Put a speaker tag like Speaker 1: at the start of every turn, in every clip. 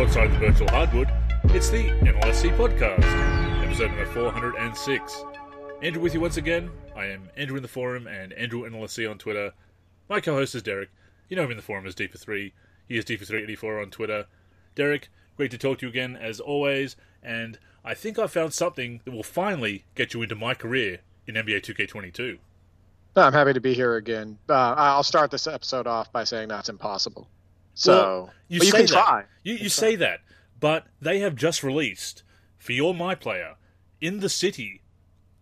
Speaker 1: Outside the Virtual Hardwood, it's the NLSC Podcast, episode number 406. Andrew with you once again. I am Andrew in the forum and Andrew NLSC on Twitter. My co host is Derek. You know him in the forum as D for 3 He is D4384 on Twitter. Derek, great to talk to you again as always, and I think I found something that will finally get you into my career in NBA 2K22.
Speaker 2: I'm happy to be here again. Uh, I'll start this episode off by saying that's impossible. So
Speaker 1: well, you,
Speaker 2: you
Speaker 1: can
Speaker 2: that. try.
Speaker 1: You, you say that, but they have just released for your my player in the city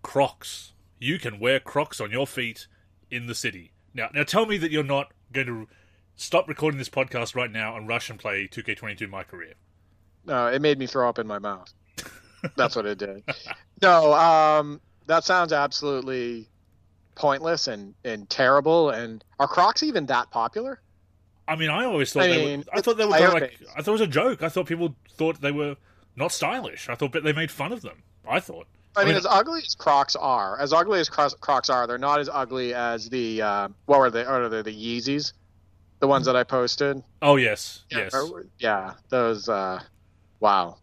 Speaker 1: Crocs. You can wear Crocs on your feet in the city. Now, now tell me that you're not going to stop recording this podcast right now and rush and play 2K22 My Career.
Speaker 2: No, it made me throw up in my mouth. That's what it did. no, um, that sounds absolutely pointless and, and terrible. And are Crocs even that popular?
Speaker 1: I mean, I always thought I they mean, were. I thought they were like. I thought it was a joke. I thought people thought they were not stylish. I thought but they made fun of them. I thought.
Speaker 2: I, I mean, mean, as ugly as Crocs are, as ugly as Crocs are, they're not as ugly as the uh, what were they? Are they? The Yeezys, the ones that I posted.
Speaker 1: Oh yes,
Speaker 2: yeah,
Speaker 1: yes,
Speaker 2: or, yeah. Those. Uh, wow,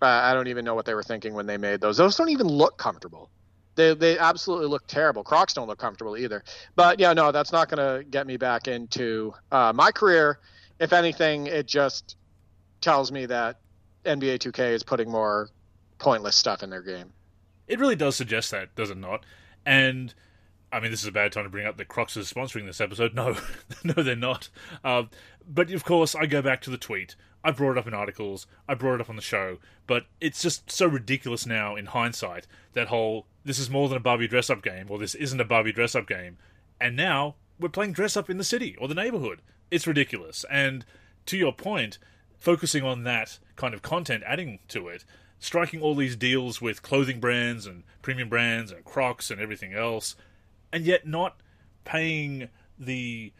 Speaker 2: I don't even know what they were thinking when they made those. Those don't even look comfortable. They they absolutely look terrible. Crocs don't look comfortable either. But yeah, no, that's not going to get me back into uh, my career. If anything, it just tells me that NBA 2K is putting more pointless stuff in their game.
Speaker 1: It really does suggest that, does it not? And I mean, this is a bad time to bring up that Crocs is sponsoring this episode. No, no, they're not. Uh, but of course, I go back to the tweet. I brought it up in articles. I brought it up on the show. But it's just so ridiculous now in hindsight. That whole this is more than a Barbie dress up game, or this isn't a Barbie dress up game. And now we're playing dress up in the city or the neighborhood. It's ridiculous. And to your point, focusing on that kind of content, adding to it, striking all these deals with clothing brands and premium brands and Crocs and everything else, and yet not paying the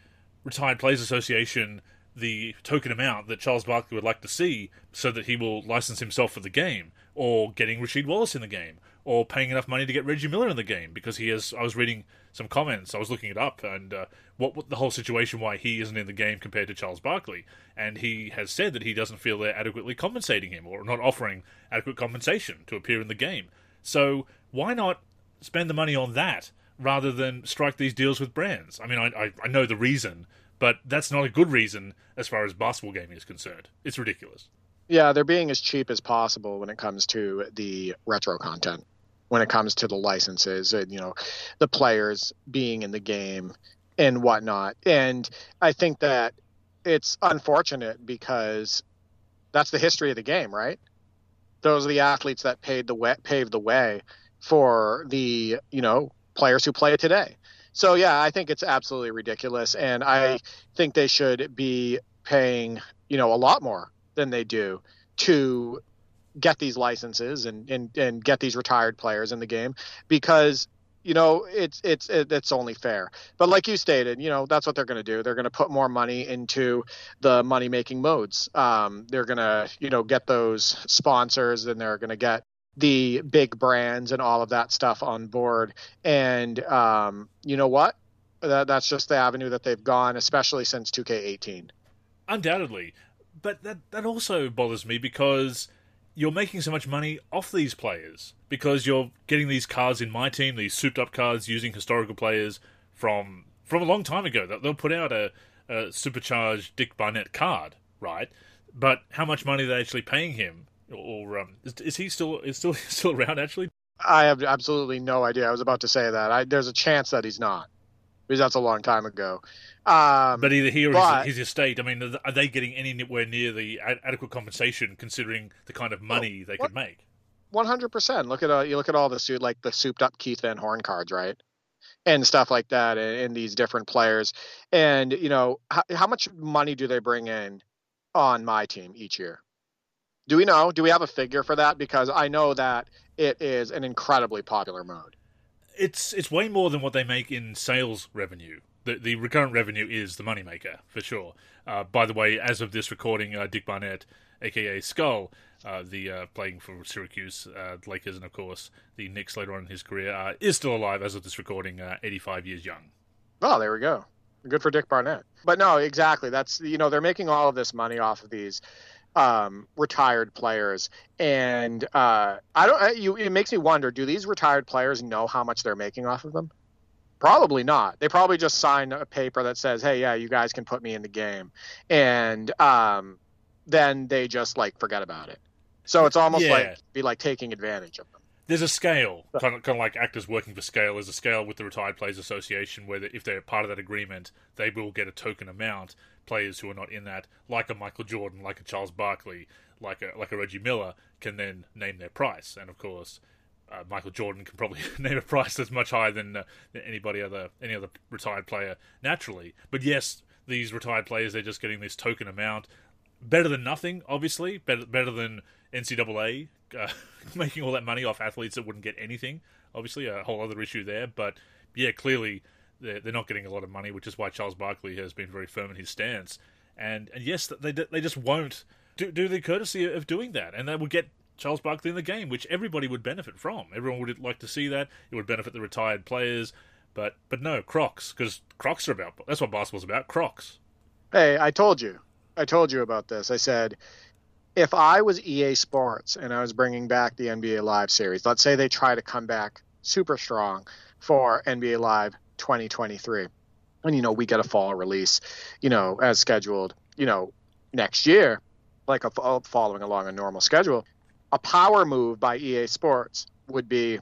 Speaker 1: Retired Players Association the token amount that Charles Barkley would like to see so that he will license himself for the game, or getting Rasheed Wallace in the game, or paying enough money to get Reggie Miller in the game because he has. I was reading some comments, I was looking it up, and uh, what, what, the whole situation why he isn't in the game compared to Charles Barkley, and he has said that he doesn't feel they're adequately compensating him or not offering adequate compensation to appear in the game. So why not spend the money on that rather than strike these deals with brands? I mean, I, I, I know the reason but that's not a good reason as far as basketball gaming is concerned. It's ridiculous.
Speaker 2: Yeah, they're being as cheap as possible when it comes to the retro content, when it comes to the licenses and you know the players being in the game and whatnot. And I think that it's unfortunate because that's the history of the game, right? Those are the athletes that paid the way, paved the way for the you know players who play it today. So yeah, I think it's absolutely ridiculous, and I think they should be paying you know a lot more than they do to get these licenses and and, and get these retired players in the game because you know it's it's it's only fair. But like you stated you know that's what they're going to do. They're going to put more money into the money making modes. Um, they're going to you know get those sponsors and they're going to get the big brands and all of that stuff on board. And um, you know what? That, that's just the avenue that they've gone, especially since 2K18.
Speaker 1: Undoubtedly, but that that also bothers me because you're making so much money off these players because you're getting these cards in my team, these souped up cards using historical players from from a long time ago. They'll put out a, a supercharged Dick Barnett card, right? But how much money are they actually paying him or um, is, is he still is still still around actually?
Speaker 2: I have absolutely no idea. I was about to say that. I, there's a chance that he's not, because that's a long time ago. Um,
Speaker 1: but either he or but, his, his, estate. I mean, are they getting anywhere near the adequate compensation considering the kind of money well, they what, could make?
Speaker 2: One hundred percent. Look at uh, you look at all the suit like the souped up Keith Van Horn cards, right? And stuff like that, and, and these different players, and you know how, how much money do they bring in on my team each year? Do we know? Do we have a figure for that? Because I know that it is an incredibly popular mode.
Speaker 1: It's it's way more than what they make in sales revenue. The the recurrent revenue is the moneymaker for sure. Uh, by the way, as of this recording, uh, Dick Barnett, aka Skull, uh, the uh, playing for Syracuse uh, Lakers, and of course the Knicks later on in his career, uh, is still alive as of this recording, 85 years young.
Speaker 2: Oh, there we go. Good for Dick Barnett. But no, exactly. That's you know they're making all of this money off of these um, retired players, and uh, I don't. You, it makes me wonder: Do these retired players know how much they're making off of them? Probably not. They probably just sign a paper that says, "Hey, yeah, you guys can put me in the game," and um, then they just like forget about it. So it's almost
Speaker 1: Yeah.
Speaker 2: like be like taking advantage of them.
Speaker 1: There's a scale, kind of, kind of like actors working for scale. There's a scale with the Retired Players Association where if they're part of that agreement, they will get a token amount. Players who are not in that, like a Michael Jordan, like a Charles Barkley, like a like a Reggie Miller, can then name their price. And of course, uh, Michael Jordan can probably name a price that's much higher than, uh, than anybody other any other retired player naturally. But yes, these retired players they're just getting this token amount. Better than nothing, obviously. Better better than NCAA uh, making all that money off athletes that wouldn't get anything. Obviously, a whole other issue there. But yeah, clearly they're, they're not getting a lot of money, which is why Charles Barkley has been very firm in his stance. And and yes, they they just won't do, do the courtesy of doing that, and they will get Charles Barkley in the game, which everybody would benefit from. Everyone would like to see that. It would benefit the retired players. But but no, Crocs, because Crocs are about that's what basketball's about. Crocs.
Speaker 2: Hey, I told you. I told you about this. I said, if I was EA Sports and I was bringing back the NBA Live series, let's say they try to come back super strong for NBA Live 2023, and you know we get a fall release, you know as scheduled, you know next year, like a following along a normal schedule, a power move by EA Sports would be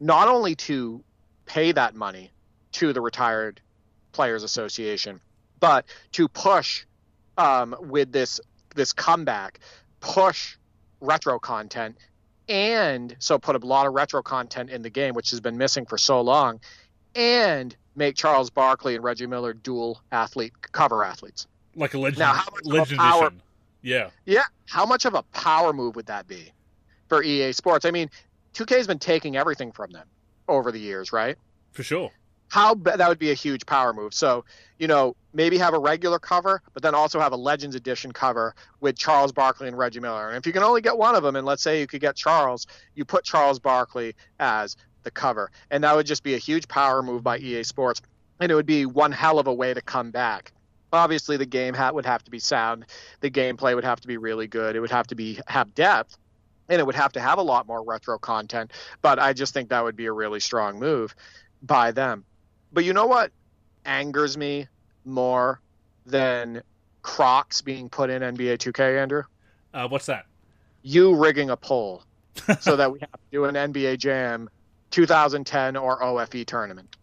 Speaker 2: not only to pay that money to the retired players association but to push um, with this this comeback, push retro content, and so put a lot of retro content in the game, which has been missing for so long, and make Charles Barkley and Reggie Miller dual athlete cover athletes.
Speaker 1: Like a legend,
Speaker 2: Now, how much of a power-
Speaker 1: edition. Yeah.
Speaker 2: Yeah, how much of a power move would that be for EA Sports? I mean, 2K's been taking everything from them over the years, right?
Speaker 1: For sure.
Speaker 2: how that would be a huge power move. So, you know, maybe have a regular cover, but then also have a Legends Edition cover with Charles Barkley and Reggie Miller. And if you can only get one of them, and let's say you could get Charles, you put Charles Barkley as the cover, and that would just be a huge power move by EA Sports, and it would be one hell of a way to come back. Obviously, the game ha- would have to be sound, the gameplay would have to be really good, it would have to be have depth, and it would have to have a lot more retro content. But I just think that would be a really strong move by them. But you know what angers me more than Crocs being put in NBA 2K, Andrew?
Speaker 1: Uh, what's that?
Speaker 2: You rigging a poll so that we have to do an NBA Jam 2010 or OFE tournament.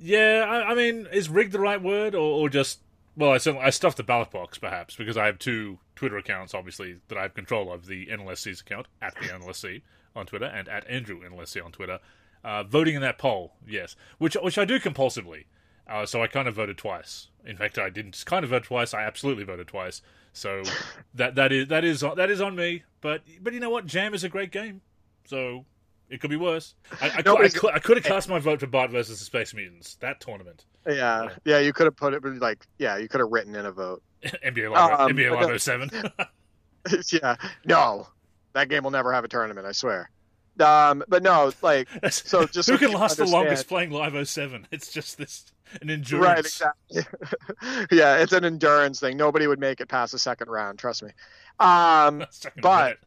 Speaker 1: Yeah, I, I mean, is rigged the right word, or, or just well, I I stuffed the ballot box perhaps because I have two Twitter accounts, obviously that I have control of: the NLSC's account at the NLSC on Twitter and at Andrew NLSC on Twitter. Uh, voting in that poll, yes, which which I do compulsively. Uh, so I kind of voted twice. In fact, I didn't just kind of vote twice. I absolutely voted twice. So that that is that is that is on me. But but you know what? Jam is a great game. So it could be worse. I, I, could, I, could, I could have cast my vote for Bart versus the Space Mutants. That tournament.
Speaker 2: Yeah,
Speaker 1: Yeah.
Speaker 2: yeah, you could have put it like, yeah, you could have written in a vote.
Speaker 1: NBA Live,
Speaker 2: Um,
Speaker 1: NBA Live
Speaker 2: no-
Speaker 1: 07.
Speaker 2: yeah, no, that game will never have a tournament, I swear. Um, but no, like, So just
Speaker 1: who
Speaker 2: so
Speaker 1: can last the longest playing Live 07? It's just this an endurance.
Speaker 2: right, exactly. yeah, it's an endurance thing. Nobody would make it past the second round, trust me. Um, but-
Speaker 1: minute.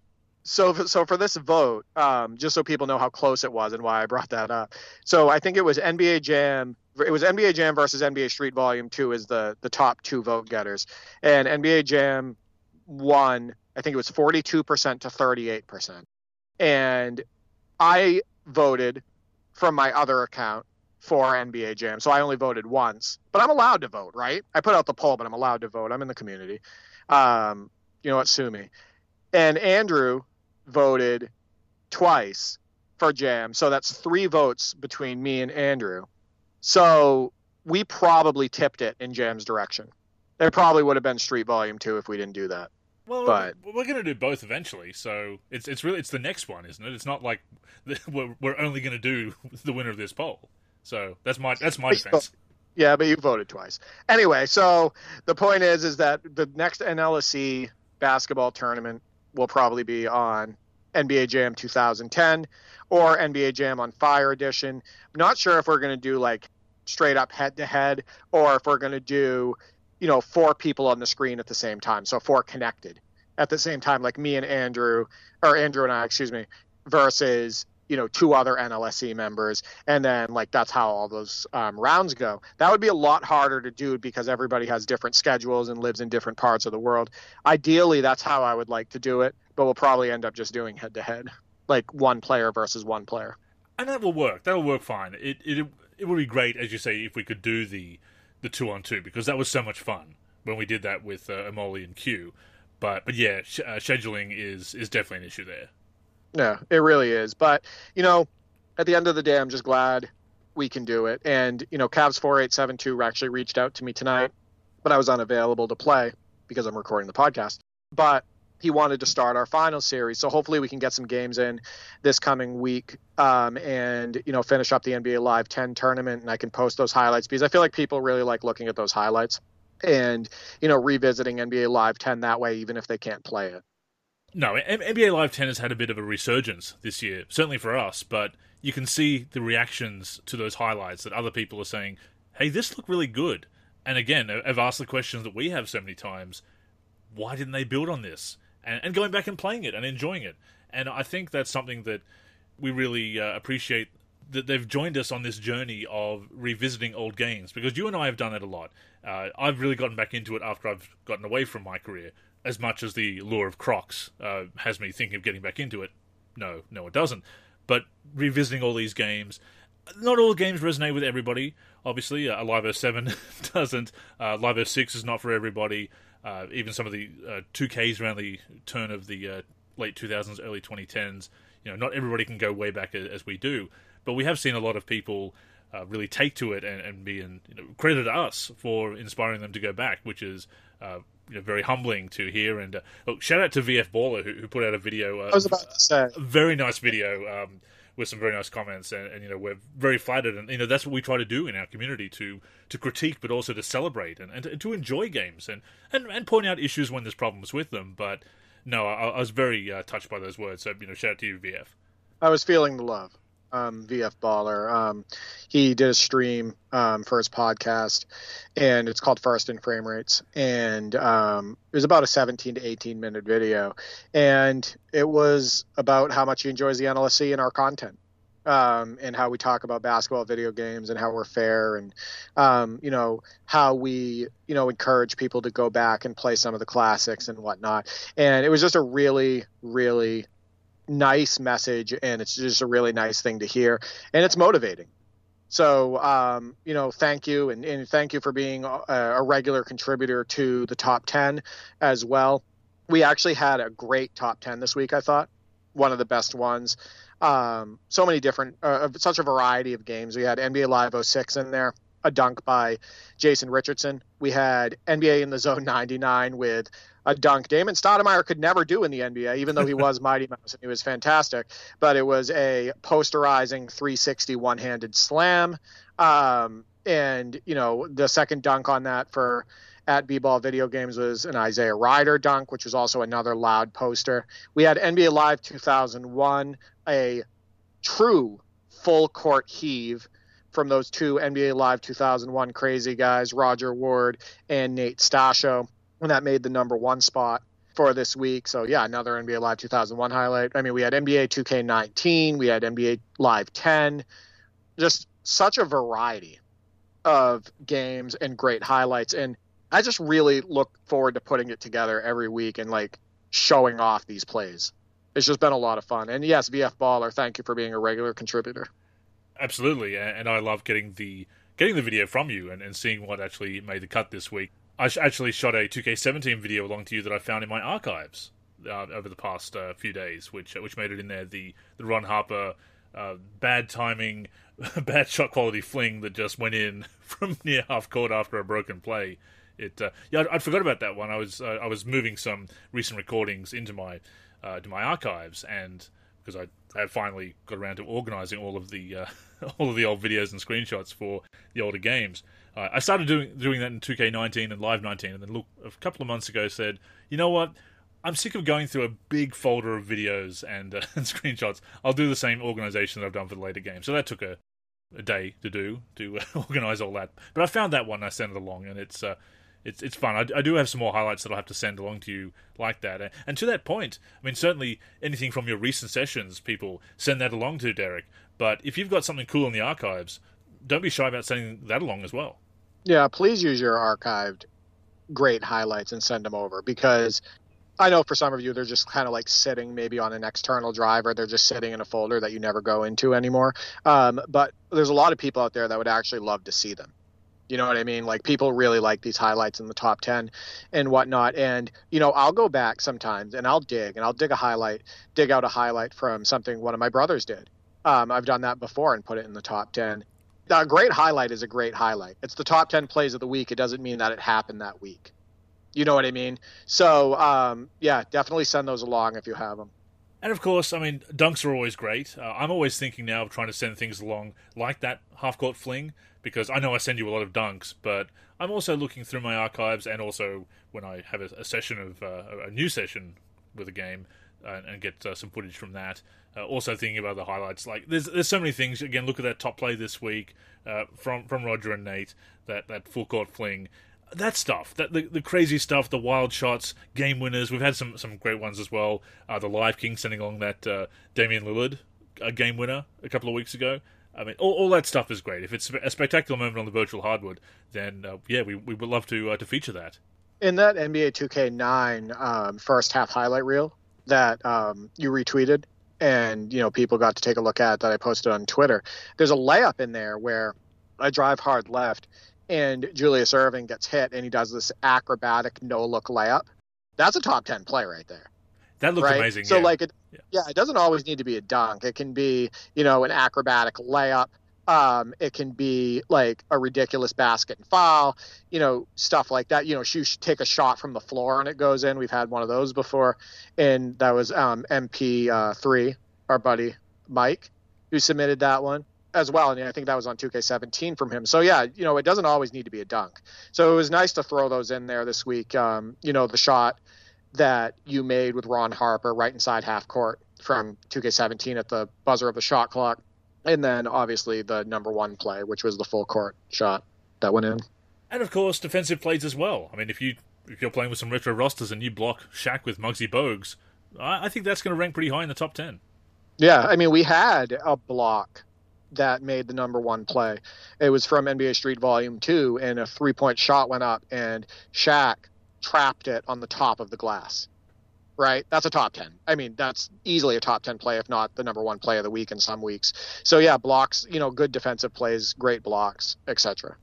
Speaker 2: So so for this vote, um, just so people know how close it was and why I brought that up. So I think it was NBA Jam. It was NBA Jam versus NBA Street Volume Two is the the top two vote getters, and NBA Jam won. I think it was forty two percent to thirty eight percent, and I voted from my other account for NBA Jam. So I only voted once, but I'm allowed to vote, right? I put out the poll, but I'm allowed to vote. I'm in the community. Um, you know what? Sue me. And Andrew voted twice for Jam. So that's three votes between me and Andrew. So we probably tipped it in Jam's direction. There probably would have been Street Volume 2 if we didn't do that.
Speaker 1: Well,
Speaker 2: but-
Speaker 1: we're going to do both eventually, so it's it's really it's the next one, isn't it? It's not like we're we're only going to do the winner of this poll. So that's my that's my defense.
Speaker 2: Yeah, but you voted twice. Anyway, so the point is is that the next NLSC basketball tournament will probably be on NBA Jam 2010 or NBA Jam on Fire Edition. I'm not sure if we're going to do like straight up head to head or if we're going to do, you know, four people on the screen at the same time, so four connected. at the same time, like me and Andrew, or Andrew and I, excuse me, versus you know two other NLSC members, and then like that's how all those um, rounds go. That would be a lot harder to do because everybody has different schedules and lives in different parts of the world. Ideally, that's how I would like to do it, but we'll probably end up just doing head to head, like one player versus one player.
Speaker 1: And that will work. That will work fine. It it it would be great, as you say, if we could do the the two on two because that was so much fun when we did that with uh, Amoli and Q. But but yeah, sh- uh, scheduling is is definitely an issue there.
Speaker 2: Yeah, it really is. But you know, at the end of the day, I'm just glad we can do it. And you know, Cavs four eight seven two actually reached out to me tonight, but I was unavailable to play because I'm recording the podcast. But he wanted to start our final series, so hopefully we can get some games in this coming week, um, and you know, finish up the NBA Live 10 tournament, and I can post those highlights because I feel like people really like looking at those highlights and you know revisiting NBA Live 10 that way, even if they can't play it.
Speaker 1: No, NBA Live 10 has had a bit of a resurgence this year, certainly for us, but you can see the reactions to those highlights that other people are saying, hey, this looked really good. And again, I've asked the questions that we have so many times why didn't they build on this? And, and going back and playing it and enjoying it. And I think that's something that we really uh, appreciate that they've joined us on this journey of revisiting old games because you and I have done it a lot. Uh, I've really gotten back into it after I've gotten away from my career as much as the lure of Crocs uh, has me thinking of getting back into it. No, no, it doesn't. But revisiting all these games, not all games resonate with everybody. Obviously, uh, Alive 07 doesn't. Uh, Live 06 is not for everybody. Uh, even some of the uh, 2Ks around the turn of the uh, late 2000s, early 2010s. You know, not everybody can go way back as, as we do, but we have seen a lot of people uh, really take to it and, and be in, you know, credit us for inspiring them to go back, which is uh, you know, very humbling to hear. And uh, oh, shout out to VF Baller who, who put out a video. Uh,
Speaker 2: I was about to say,
Speaker 1: a very nice video um, with some very nice comments, and, and, you know we're very flattered, and you know that's what we try to do in our community to to critique, but also to celebrate and, and, to, and to enjoy games and, and and point out issues when there's problems with them. But no, I, I was very uh, touched by those words. So you know, shout out to you, VF.
Speaker 2: I was feeling the love um, VF Baller. Um, he did a stream um, for his podcast, and it's called First in Frame Rates, and um, it was about a 17 to 18 minute video, and it was about how much he enjoys the NLSC and our content. Um, and how we talk about basketball video games and how we're fair and um, you know how we you know encourage people to go back and play some of the classics and whatnot and it was just a really really nice message and it's just a really nice thing to hear and it's motivating. So um, you know thank you and, and, thank you for being a, a, regular contributor to the top 10 as well. We actually had a great top 10 this week i thought. One of the best ones. Um, so many different uh, such a variety of games. We had nba live 06 in there a dunk by jason richardson. We had nba in the zone 99 with a dunk Damon Stoudemire could never do in the NBA, even though he was Mighty Mouse and he was fantastic. But it was a posterizing 360 one handed slam. Um, and, you know, the second dunk on that for at B-Ball Video Games was an Isaiah Rider dunk, which was also another loud poster. We had NBA Live 2001, a true full court heave from those two NBA Live 2001 crazy guys, Roger Ward and Nate Stasho and that made the number one spot for this week. So yeah, another NBA Live 2001 highlight. I mean, we had NBA 2K19, we had NBA Live 10, just such a variety of games and great highlights. And I just really look forward to putting it together every week and like showing off these plays. It's just been a lot of fun. And yes, VF Baller, thank you for being a regular contributor.
Speaker 1: Absolutely, and I love getting the getting the video from you and, and seeing what actually made the cut this week. I actually shot a 2K17 video along to you that I found in my archives uh, over the past uh, few days, which uh, which made it in there. The the Ron Harper uh, bad timing, bad shot quality fling that just went in from near half court after a broken play. It uh, yeah, I'd, I'd, forgot about that one. I was uh, I was moving some recent recordings into my to my archives, and because I had finally got around to organizing all of the all of the old videos and screenshots for the older games. Uh, I started doing doing that in 2K19 and Live 19, and then look a couple of months ago said, you know what? I'm sick of going through a big folder of videos and, uh, and screenshots. I'll do the same organization that I've done for the later games. So that took a, a day to do to organize all that. But I found that one. I sent it along, and it's uh, it's it's fun. I, I, do have some more highlights that I'll have to send along to you like that. And, to that point, I mean, certainly anything from your recent sessions, people send that along to Derek. But if you've got something cool in the archives, don't be shy about sending that along as well.
Speaker 2: Yeah, please use your archived great highlights and send them over because I know for some of you they're just kind of like sitting maybe on an external drive or they're just sitting in a folder that you never go into anymore. Um, but there's a lot of people out there that would actually love to see them. You know what I mean? Like people really like these highlights in the top 10 and whatnot. And, you know, I'll go back sometimes and I'll dig and I'll dig a highlight, dig out a highlight from something one of my brothers did. Um, I've done that before and put it in the top 10. A great highlight is a great highlight. It's the top 10 plays of the week. It doesn't mean that it happened that week. You know what I mean? So, um, yeah, definitely send those along if you have them.
Speaker 1: And of course, I mean, dunks are always great. Uh, I'm always thinking now of trying to send things along like that half court fling because I know I send you a lot of dunks, but I'm also looking through my archives and also when I have a, a session of uh, a new session with a game uh, and get uh, some footage from that. Uh, also thinking about the highlights, like there's there's so many things. Again, look at that top play this week uh, from from Roger and Nate. That that full court fling that stuff, that the, the crazy stuff, the wild shots, game winners. We've had some some great ones as well. Uh, the Live King sending along that uh, Damian Lillard a game winner a couple of weeks ago. I mean, all, all that stuff is great. If it's a spectacular moment on the virtual hardwood, then uh, yeah, we, we would love to uh, to feature that.
Speaker 2: In that NBA 2K9 um, first half highlight reel that um, you retweeted, and you know people got to take a look at that I posted on Twitter. There's a layup in there where I drive hard left and Julius Erving gets hit and he does this acrobatic no look layup. That's a top 10 play right there.
Speaker 1: That looks right? amazing.
Speaker 2: So
Speaker 1: yeah.
Speaker 2: like it yeah. yeah, it doesn't always need to be a dunk. It can be, you know, an acrobatic layup. Um, it can be like a ridiculous basket and foul, you know, stuff like that. You know, she should take a shot from the floor and it goes in. We've had one of those before, and that was um, MP3, uh, our buddy Mike, who submitted that one as well. And I think that was on 2K17 from him. So yeah, you know, it doesn't always need to be a dunk. So it was nice to throw those in there this week. Um, you know, the shot that you made with Ron Harper right inside half court from 2K17 at the buzzer of the shot clock. And then obviously the number one play, which was the full court shot that went in.
Speaker 1: And of course, defensive plays as well. I mean, if you if you're playing with some retro rosters and you block Shaq with Muggsy Bogues, I, I think that's going to rank pretty high in the top ten.
Speaker 2: Yeah, I mean, we had a block that made the number one play. It was from NBA Street Volume 2, and a three point shot went up, and Shaq trapped it on the top of the glass. Right? That's a top 10. I mean, that's easily a top 10 play, if not the number one play of the week in some weeks. So, yeah, blocks, you know, good defensive plays, great blocks, etc.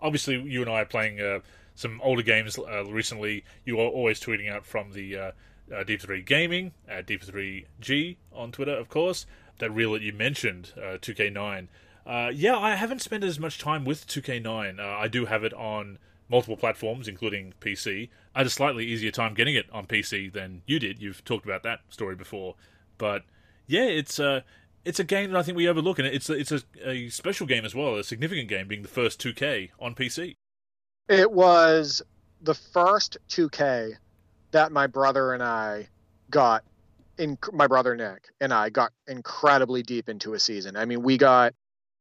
Speaker 1: Obviously, you and I are playing uh, some older games uh, recently. You are always tweeting out from the. Uh, uh, Deep3 Gaming at Deep3G on Twitter, of course that reel that you mentioned, uh, 2K9. Uh, yeah, I haven't spent as much time with 2K9. Uh, I do have it on multiple platforms, including PC. I had a slightly easier time getting it on PC than you did. You've talked about that story before, but yeah, it's a uh, it's a game that I think we overlook, and it's a, it's a, a special game as well, a significant game, being the first 2K on PC.
Speaker 2: It was the first 2K that my brother and I got in my brother Nick and I got incredibly deep into a season. I mean, we got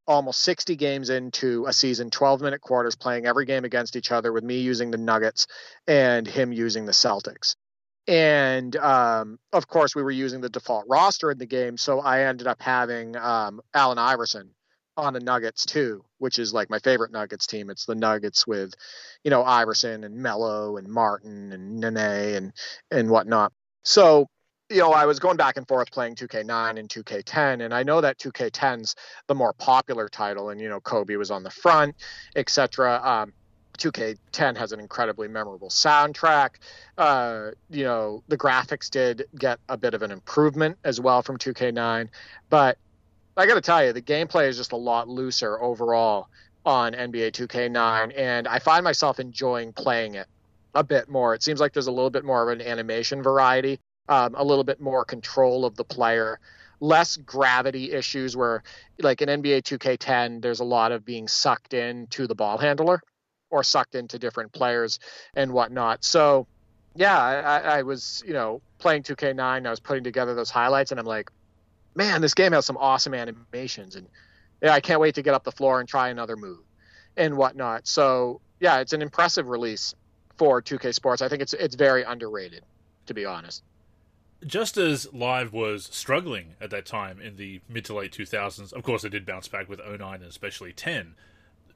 Speaker 2: almost 60 games into a season, 12 minute quarters, playing every game against each other with me using the Nuggets and him using the Celtics. And um, of course, we were using the default roster in the game. So I ended up having um, Allen Iverson on the Nuggets too, which is like my favorite Nuggets team. It's the Nuggets with, you know, Iverson and Melo and Martin and Nene and and whatnot. So you know, I was going back and forth playing 2K9 and 2K10, and I know that 2K10's the more popular title, and you know, Kobe was on the front, etc. Um, 2K10 has an incredibly memorable soundtrack. Uh, you know, the graphics did get a bit of an improvement as well from 2K9, but I got to tell you, the gameplay is just a lot looser overall on NBA 2K9, and I find myself enjoying playing it a bit more. It seems like there's a little bit more of an animation variety um, a little bit more control of the player, less gravity issues where, like in NBA 2K10, there's a lot of being sucked into the ball handler or sucked into different players and whatnot. So, yeah, I, I was, you know, playing 2K9. I was putting together those highlights, and I'm like, man, this game has some awesome animations, and yeah, I can't wait to get up the floor and try another move and whatnot. So, yeah, it's an impressive release for 2K Sports. I think it's it's very underrated, to be honest.
Speaker 1: Just as Live was struggling at that time in the mid to late 2000s, of course, they did bounce back with 09 and especially 10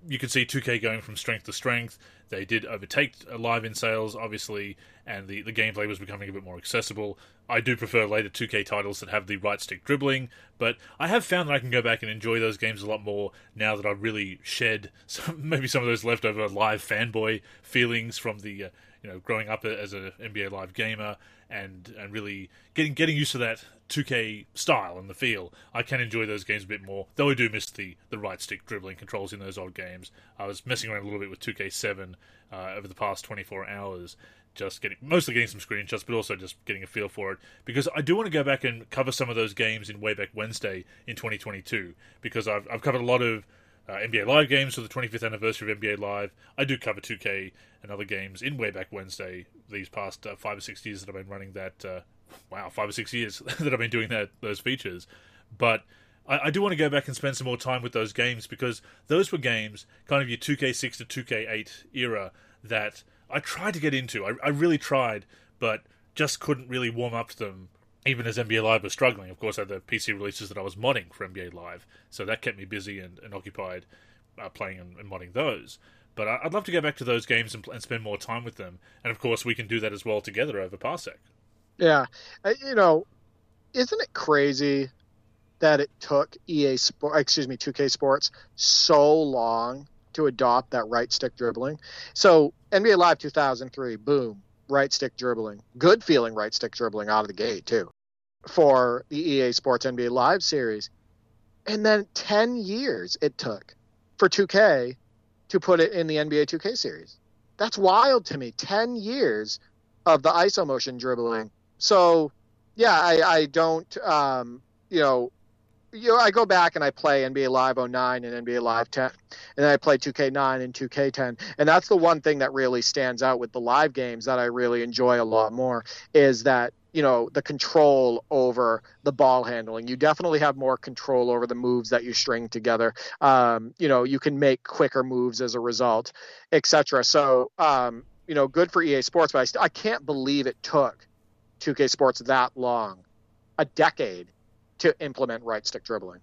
Speaker 1: you could see 2K going from strength to strength. They did overtake Live in sales, obviously, and the, the gameplay was becoming a bit more accessible. I do prefer later 2K titles that have the right stick dribbling, but I have found that I can go back and enjoy those games a lot more now that I've really shed some, maybe some of those leftover Live fanboy feelings from the uh, you know growing up as an NBA Live gamer and and really getting getting used to that 2K style and the feel. I can enjoy those games a bit more, though I do miss the the right stick dribbling controls in those old games. I was messing around a little bit with 2K7 uh, over the past 24 hours. Just getting mostly getting some screenshots, but also just getting a feel for it because I do want to go back and cover some of those games in Wayback Wednesday in 2022 because I've I've covered a lot of uh, NBA Live games for the 25th anniversary of NBA Live. I do cover 2K and other games in Wayback Wednesday these past uh, five or six years that I've been running that. Uh, wow, five or six years that I've been doing that those features. But I, I, do want to go back and spend some more time with those games because those were games, kind of your 2K6 to 2K8 era, that I tried to get into. I, I really tried, but just couldn't really warm up to them even as NBA Live was struggling. Of course, I had the PC releases that I was modding for NBA Live, so that kept me busy and, and occupied uh, playing and, and, modding those. But I, would love to go back to those games and, and, spend more time with them. And of course, we can do that as well together over Parsec.
Speaker 2: Yeah, uh, you know, isn't it crazy that it took EA Sport, excuse me, 2K Sports so long to adopt that right stick dribbling? So NBA Live 2003, boom, right stick dribbling, good feeling right stick dribbling out of the gate too, for the EA Sports NBA Live series, and then 10 years it took for 2K to put it in the NBA 2K series. That's wild to me. 10 years of the iso motion dribbling. So, yeah, I, I don't, um, you know, you know, I go back and I play NBA Live 09 and NBA Live 10, and then I play 2K9 and 2K10, and that's the one thing that really stands out with the live games that I really enjoy a lot more is that you know the control over the ball handling. You definitely have more control over the moves that you string together. Um, you know, you can make quicker moves as a result, etc. So, um, you know, good for EA Sports, but I, st- I can't believe it took 2K Sports that long, a decade to implement right stick dribbling.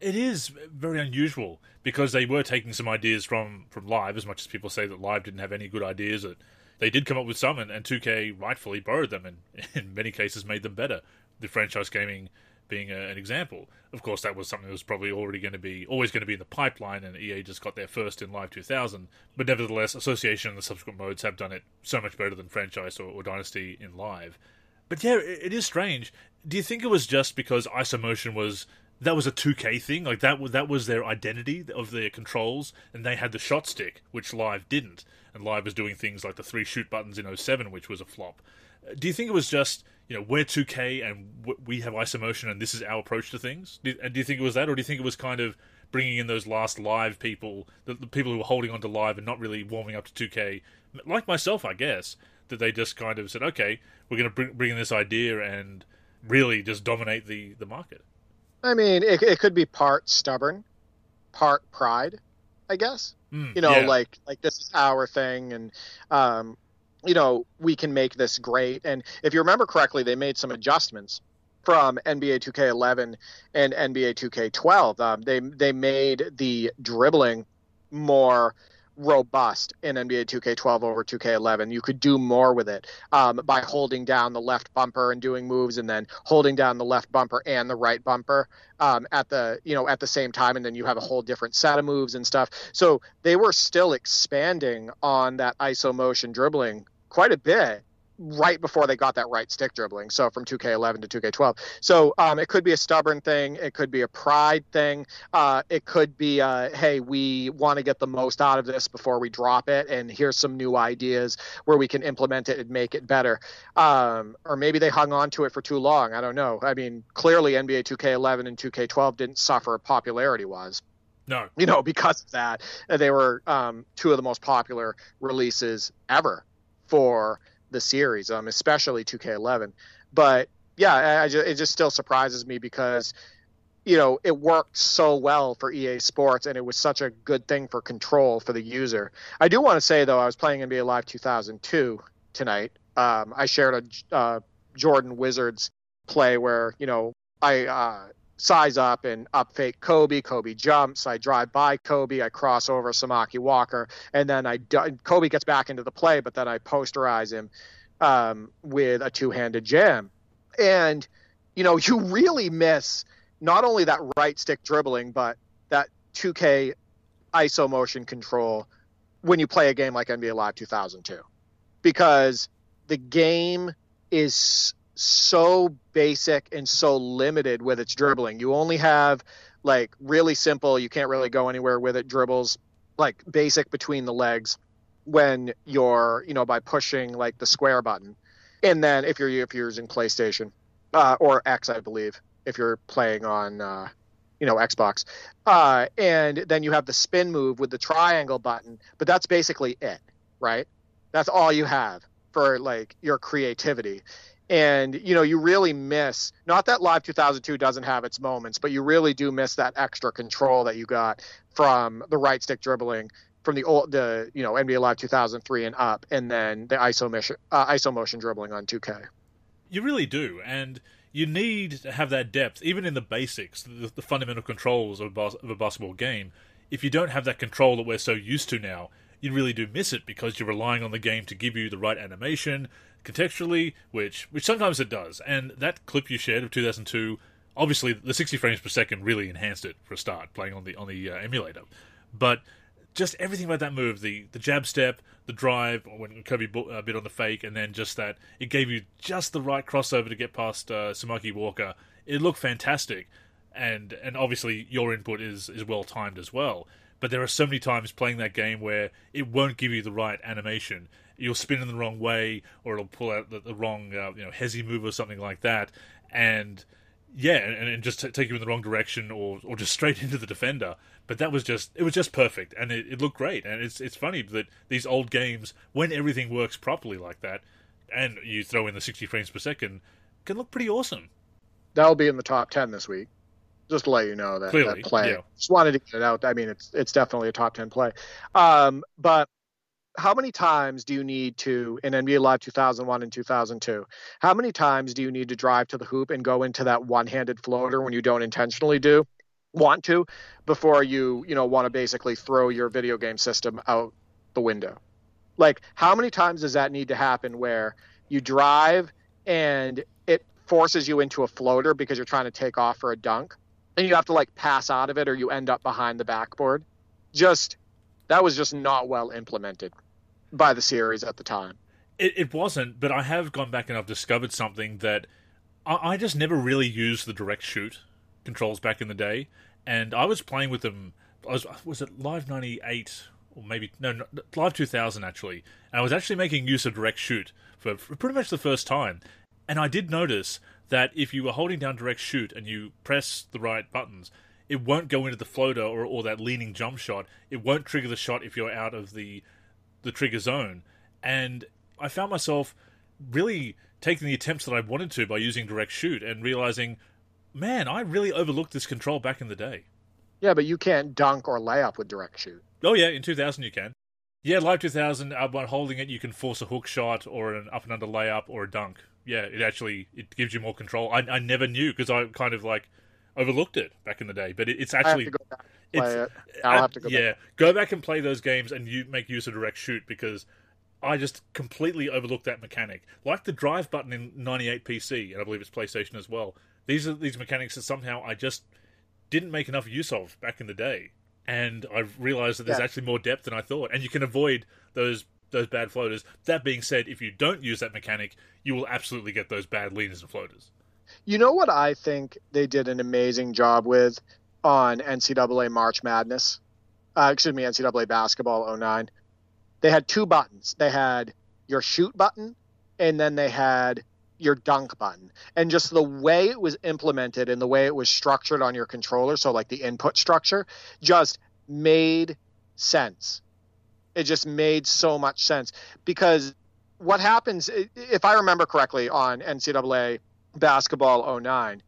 Speaker 1: It is very unusual because they were taking some ideas from, from Live, as much as people say that Live didn't have any good ideas. That they did come up with some, and, and 2K rightfully borrowed them, and in many cases made them better. The franchise gaming being a, an example. Of course, that was something that was probably already going to be always going to be in the pipeline, and EA just got there first in Live 2000. But nevertheless, Association and the subsequent modes have done it so much better than Franchise or, or Dynasty in Live. But yeah, it, it is strange do you think it was just because isomotion was that was a 2K thing? Like that that was their identity of their controls, and they had the shot stick, which Live didn't, and Live was doing things like the three shoot buttons in 07, which was a flop. Uh, do you think it was just you know we're 2K and we have isomotion, and this is our approach to things? Do, and do you think it was that, or do you think it was kind of bringing in those last live people, the, the people who were holding on to live and not really warming up to 2K, like myself, I guess, that they just kind of said, okay, we're going to bring, bring in this idea and really just dominate the the market.
Speaker 2: I mean, it, it could be part stubborn, part pride, I guess. Mm, you know, yeah. like like this is our thing, and um, you know, we can make this great. And if you remember correctly, they made some adjustments from NBA 2K11 and NBA 2K12. Um, they they made the dribbling more robust in NBA 2K12 over 2K11. You could do more with it um, by holding down the left bumper and doing moves, and then holding down the left bumper and the right bumper um, at the you know at the same time, and then you have a whole different set of moves and stuff. So they were still expanding on that iso motion dribbling quite a bit right before they got that right stick dribbling. So from 2K11 to 2K12. So um, it could be a stubborn thing. It could be a pride thing. Uh, it could be, uh, hey, we want to get the most out of this before we drop it, and here's some new ideas where we can implement it and make it better. Um, or maybe they hung on to it for too long. I don't know. I mean, clearly NBA 2K11 and 2K12 didn't suffer popularity wise.
Speaker 1: No.
Speaker 2: You know, because of that, they were um, two of the most popular releases ever for the series, um, especially 2K11. But yeah, I, I just, it just still surprises me because you know, it worked so well for EA Sports and it was such a good thing for control for the user. I do want to say, though, I was playing NBA Live 2002 tonight. Um, I shared a uh, Jordan Wizards play where, you know, I uh, size up and up fake Kobe. Kobe jumps. I drive by Kobe. I cross over Samaki Walker. And then I Kobe gets back into the play, but then I posterize him um, with a two handed jam. And, you know, you really miss – not only that right stick dribbling, but that 2K ISO motion control when you play a game like NBA Live 2002. Because the game is so basic and so limited with its dribbling. You only have like really simple, you can't really go anywhere with it dribbles, like basic between the legs when you're, you know, by pushing like the square button. And then if you're if you're using PlayStation uh, or X, I believe, if you're playing on uh, you know Xbox. Uh, and then you have the spin move with the triangle button, but that's basically it, right? That's all you have for like your creativity. And you know, you really miss not that Live 2002 doesn't have its moments, but you really do miss that extra control that you got from the right stick dribbling from the old the you know NBA Live 2003 and up, and then the ISO motion uh, ISO motion dribbling on 2K.
Speaker 1: You really do, and you need to have that depth, even in the basics, the, the fundamental controls of a, bas- of a basketball game. If you don't have that control that we're so used to now, you really do miss it because you're relying on the game to give you the right animation contextually, which which sometimes it does. And that clip you shared of 2002, obviously the 60 frames per second really enhanced it for a start, playing on the on the uh, emulator. But just everything about that move the the jab step, the drive when Kobe uh, bit on the fake, and then just that it gave you just the right crossover to get past uh, Samaki Walker. It looked fantastic, and and obviously your input is is well timed as well. But there are so many times playing that game where it won't give you the right animation. You'll spin in the wrong way, or it'll pull out the, the wrong uh, you know hezzy move or something like that, and yeah, and, and just t- take you in the wrong direction or or just straight into the defender. But that was just it was just perfect, and it, it looked great. And it's it's funny that these old games, when everything works properly like that, and you throw in the sixty frames per second, can look pretty awesome.
Speaker 2: That'll be in the top ten this week. Just to let you know that, Clearly, that play. Yeah. Just wanted to get it out. I mean, it's it's definitely a top ten play. Um, but how many times do you need to in NBA Live 2001 and 2002? How many times do you need to drive to the hoop and go into that one-handed floater when you don't intentionally do want to before you, you know, want to basically throw your video game system out the window? Like how many times does that need to happen where you drive and it forces you into a floater because you're trying to take off for a dunk and you have to like pass out of it or you end up behind the backboard? Just that was just not well implemented by the series at the time.
Speaker 1: It, it wasn't, but I have gone back and I've discovered something that I, I just never really used the direct shoot controls back in the day, and I was playing with them. I was was it Live ninety eight or maybe no, no Live two thousand actually, and I was actually making use of direct shoot for, for pretty much the first time, and I did notice that if you were holding down direct shoot and you press the right buttons, it won't go into the floater or, or that leaning jump shot. It won't trigger the shot if you're out of the the trigger zone, and I found myself really taking the attempts that I wanted to by using direct shoot and realizing, man, I really overlooked this control back in the day.
Speaker 2: Yeah, but you can't dunk or lay up with direct shoot.
Speaker 1: Oh yeah, in 2000 you can. Yeah, Live 2000, uh, by holding it, you can force a hook shot or an up and under layup or a dunk. Yeah, it actually it gives you more control. I, I never knew because I kind of like overlooked it back in the day, but it, it's actually
Speaker 2: play it. Uh, I'll have to go.
Speaker 1: Yeah,
Speaker 2: back.
Speaker 1: go back and play those games, and you make use of direct shoot because I just completely overlooked that mechanic. Like the drive button in 98 PC, and I believe it's PlayStation as well. These are these mechanics that somehow I just didn't make enough use of back in the day, and I've realized that there's yeah. actually more depth than I thought, and you can avoid those those bad floaters. That being said, if you don't use that mechanic, you will absolutely get those bad leaners and floaters.
Speaker 2: You know what I think they did an amazing job with on NCAA March Madness, uh, excuse me, NCAA Basketball 09. They had two buttons. They had your shoot button, and then they had your dunk button. And just the way it was implemented and the way it was structured on your controller, so like the input structure, just made sense. It just made so much sense because what happens, if I remember correctly, on NCAA Basketball 09,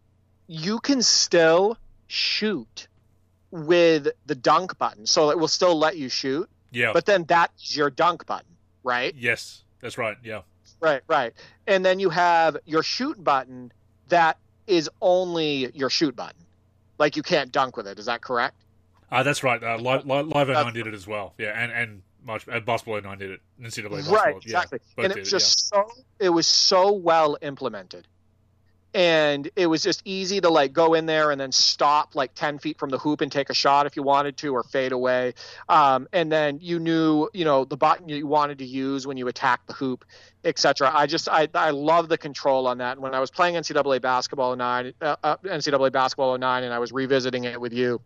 Speaker 2: you can still shoot with the dunk button, so it will still let you shoot.
Speaker 1: Yeah.
Speaker 2: But then that's your dunk button, right?
Speaker 1: yes, that's right. Yeah.
Speaker 2: Right, right. And then you have your shoot button that is only your shoot button. Like you can't dunk with it. Is that correct?
Speaker 1: Uh, that's right. Uh, Live, Live, Live 09 did it as well. Yeah, and and March, uh, Basketball 09 did it. NCAA Basketball.
Speaker 2: Right,
Speaker 1: yeah,
Speaker 2: exactly.
Speaker 1: both
Speaker 2: and it was
Speaker 1: it,
Speaker 2: just so it was so well implemented. And it was just easy to like go in there and then stop like 10 feet from the hoop and take a shot if you wanted to or fade away. Um, and then you knew, you know, the button you wanted to use when you attack the hoop, etc. I just, I, I love the control on that. And when I was playing NCAA basketball 09, uh, uh, NCAA basketball 09, and I was revisiting it with you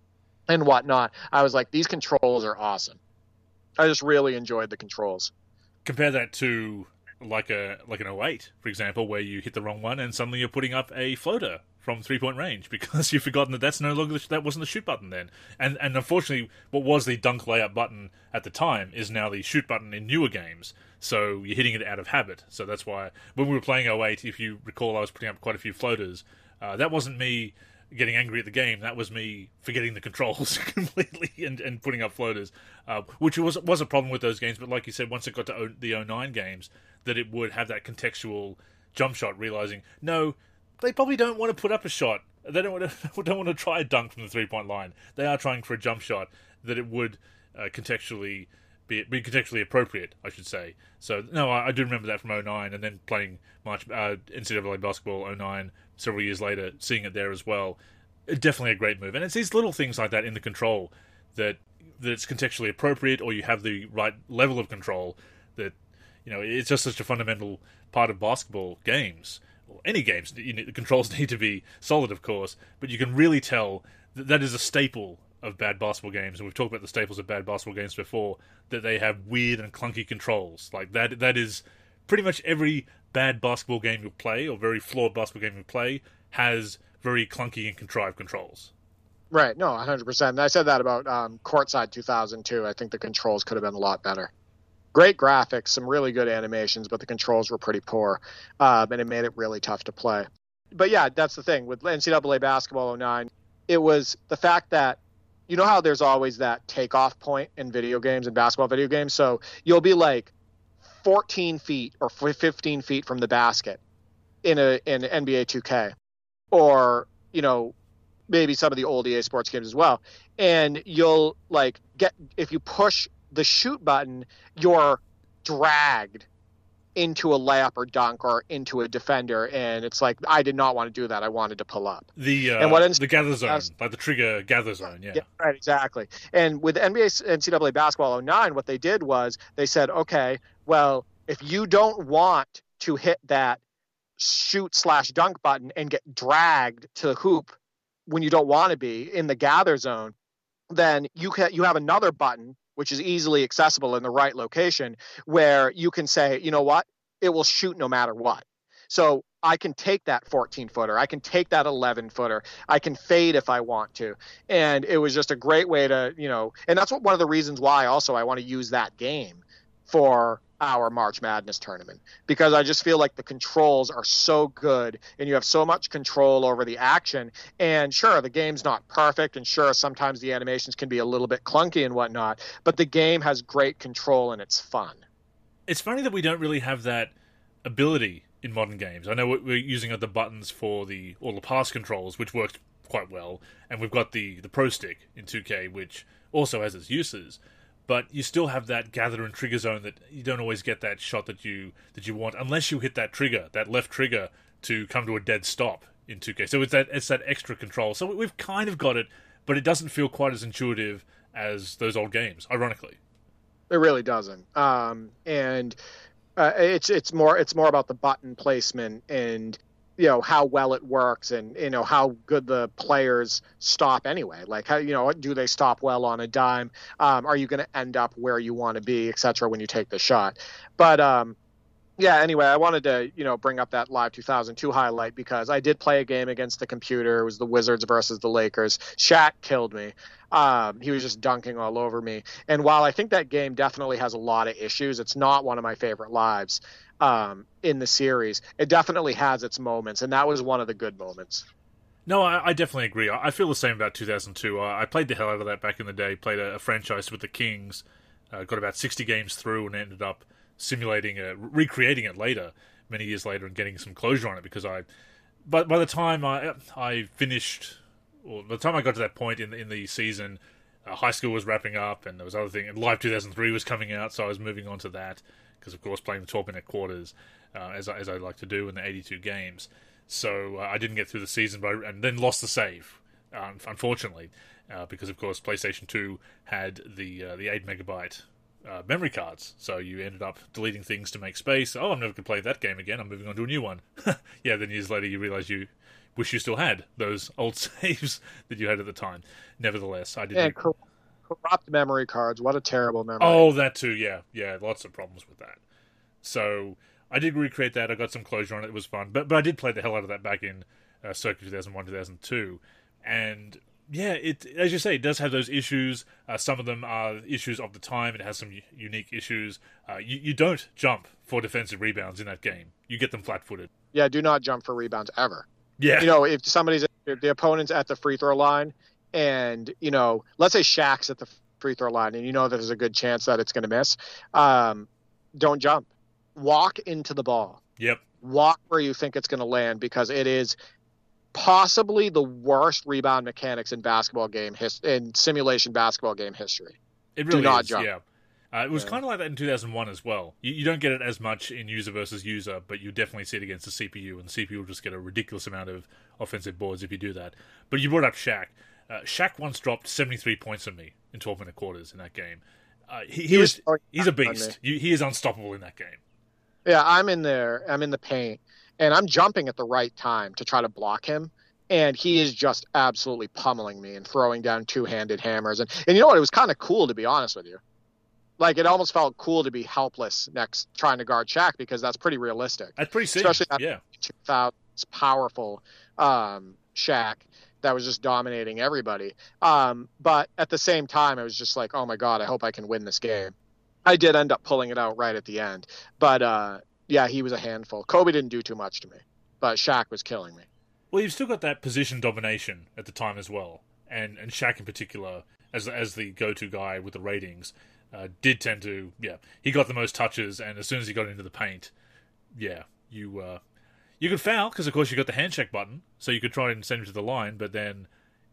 Speaker 2: and whatnot, I was like, these controls are awesome. I just really enjoyed the controls.
Speaker 1: Compare that to like a like an 08, for example, where you hit the wrong one and suddenly you're putting up a floater from three point range because you've forgotten that that's no longer that wasn't the shoot button then. And and unfortunately, what was the dunk layup button at the time is now the shoot button in newer games. So you're hitting it out of habit. So that's why when we were playing 08, if you recall, I was putting up quite a few floaters. Uh, that wasn't me getting angry at the game. That was me forgetting the controls completely and, and putting up floaters, uh, which was was a problem with those games. But like you said, once it got to the 09 games, that it would have that contextual jump shot, realizing no, they probably don't want to put up a shot. They don't want to don't want to try a dunk from the three point line. They are trying for a jump shot that it would uh, contextually be, be contextually appropriate, I should say. So no, I, I do remember that from 09 and then playing March uh, NCAA basketball 09 several years later, seeing it there as well. Definitely a great move, and it's these little things like that in the control that that it's contextually appropriate, or you have the right level of control. That you know, it's just such a fundamental part of basketball games. Or any games, the controls need to be solid, of course, but you can really tell that that is a staple of bad basketball games, and we've talked about the staples of bad basketball games before. That they have weird and clunky controls, like that. That is pretty much every bad basketball game you play, or very flawed basketball game you play, has very clunky and contrived controls.
Speaker 2: Right. No, 100%. And I said that about um, Courtside 2002. I think the controls could have been a lot better. Great graphics, some really good animations, but the controls were pretty poor, um, and it made it really tough to play. But yeah, that's the thing with NCAA basketball 09. It was the fact that you know how there's always that takeoff point in video games and basketball video games. So you'll be like 14 feet or 15 feet from the basket in a in NBA 2K, or you know maybe some of the old EA Sports games as well. And you'll like get if you push the shoot button, you're dragged into a layup or dunk or into a defender, and it's like I did not want to do that. I wanted to pull up.
Speaker 1: The uh,
Speaker 2: And what ends-
Speaker 1: the gather zone, like the trigger gather zone, yeah.
Speaker 2: Yeah, right, exactly. And with NBA NCAA basketball 09, what they did was they said, okay, well, if you don't want to hit that shoot slash dunk button and get dragged to the hoop when you don't want to be in the gather zone, then you can you have another button which is easily accessible in the right location where you can say, you know what, it will shoot no matter what. So I can take that 14 footer, I can take that 11 footer, I can fade if I want to, and it was just a great way to, you know, and that's what one of the reasons why also I want to use that game for our March Madness tournament because I just feel like the controls are so good and you have so much control over the action. And sure, the game's not perfect, and sure, sometimes the animations can be a little bit clunky and whatnot, but the game has great control and it's fun.
Speaker 1: It's funny that we don't really have that ability in modern games. I know we're using the buttons for the all the pass controls, which works quite well, and we've got the the Pro Stick in 2K, which also has its uses. But you still have that gather and trigger zone that you don't always get that shot that you that you want unless you hit that trigger, that left trigger, to come to a dead stop in 2K. So it's that it's that extra control. So we've kind of got it, but it doesn't feel quite as intuitive as those old games. Ironically,
Speaker 2: It really doesn't. Um, and uh, it's it's more it's more about the button placement and you know how well it works and you know how good the players stop anyway. Like how you know do they stop well on a dime? Um, are you going to end up where you want to be, etc. When you take the shot, but um, yeah. Anyway, I wanted to you know bring up that live 2002 highlight because I did play a game against the computer. It was the Wizards versus the Lakers. Shaq killed me. Um, he was just dunking all over me. And while I think that game definitely has a lot of issues, it's not one of my favorite lives um, in the series. It definitely has its moments, and that was one of the good moments.
Speaker 1: No, I, I definitely agree. I, feel the same about 2002. I, played the hell out of that back in the day. Played a, a franchise with the Kings. Uh, got about 60 games through and ended up simulating, recreating it later, many years later, and getting some closure on it because I. But by the time I I finished, or by the time I got to that point in the, in the season, uh, high school was wrapping up, and there was other thing. And Live 2003 was coming out, so I was moving on to that because, of course, playing the 12 minute quarters, uh, as I, as I like to do in the 82 games. So uh, I didn't get through the season, but I, and then lost the save, unfortunately, uh, because of course PlayStation 2 had the uh, the 8 megabyte uh, memory cards. So you ended up deleting things to make space. Oh, I'm never going to play that game again. I'm moving on to a new one. yeah, then years later you realize you wish you still had those old saves that you had at the time. Nevertheless, I did.
Speaker 2: Yeah, corrupt memory cards. What a terrible memory.
Speaker 1: Oh, that too. Yeah, yeah. Lots of problems with that. So I did recreate that. I got some closure on it. It was fun. But but I did play the hell out of that back in uh, circa 2001, 2002, and yeah, it as you say, it does have those issues. Uh, some of them are issues of the time. It has some u- unique issues. Uh, you you don't jump for defensive rebounds in that game. You get them flat-footed.
Speaker 2: Yeah, do not jump for rebounds ever.
Speaker 1: Yeah,
Speaker 2: you know if somebody's if the opponent's at the free throw line, and you know, let's say Shaq's at the free throw line, and you know there's a good chance that it's going to miss. Um, don't jump. Walk into the ball.
Speaker 1: Yep.
Speaker 2: Walk where you think it's going to land because it is possibly the worst rebound mechanics in basketball game his, in simulation basketball game history.
Speaker 1: It really Do not is, jump. yeah. Uh, it was yeah. kind of like that in 2001 as well. You, you, don't get it as much in user versus user, but you definitely see it against the CPU, and the CPU will just get a ridiculous amount of offensive boards if you do that. But you brought up Shaq. Uh, Shaq once dropped 73 points on me in 12 minute quarters in that game. Uh, he, he, he was, he's a beast. he is unstoppable in that game.
Speaker 2: Yeah, I'm in there. I'm in the paint, and I'm jumping at the right time to try to block him. And he is just absolutely pummeling me and throwing down two handed hammers. And, and you know what? It was kind of cool, to be honest with you. Like, it almost felt cool to be helpless next trying to guard Shaq because that's pretty realistic.
Speaker 1: That's pretty sick. Especially that
Speaker 2: yeah. 2000s powerful um, Shaq that was just dominating everybody. Um, but at the same time, I was just like, oh my God, I hope I can win this game. I did end up pulling it out right at the end. But uh, yeah, he was a handful. Kobe didn't do too much to me, but Shaq was killing me.
Speaker 1: Well, you've still got that position domination at the time as well, and and Shaq in particular, as as the go-to guy with the ratings, uh, did tend to yeah he got the most touches, and as soon as he got into the paint, yeah you uh, you could foul because of course you got the handshake button, so you could try and send him to the line, but then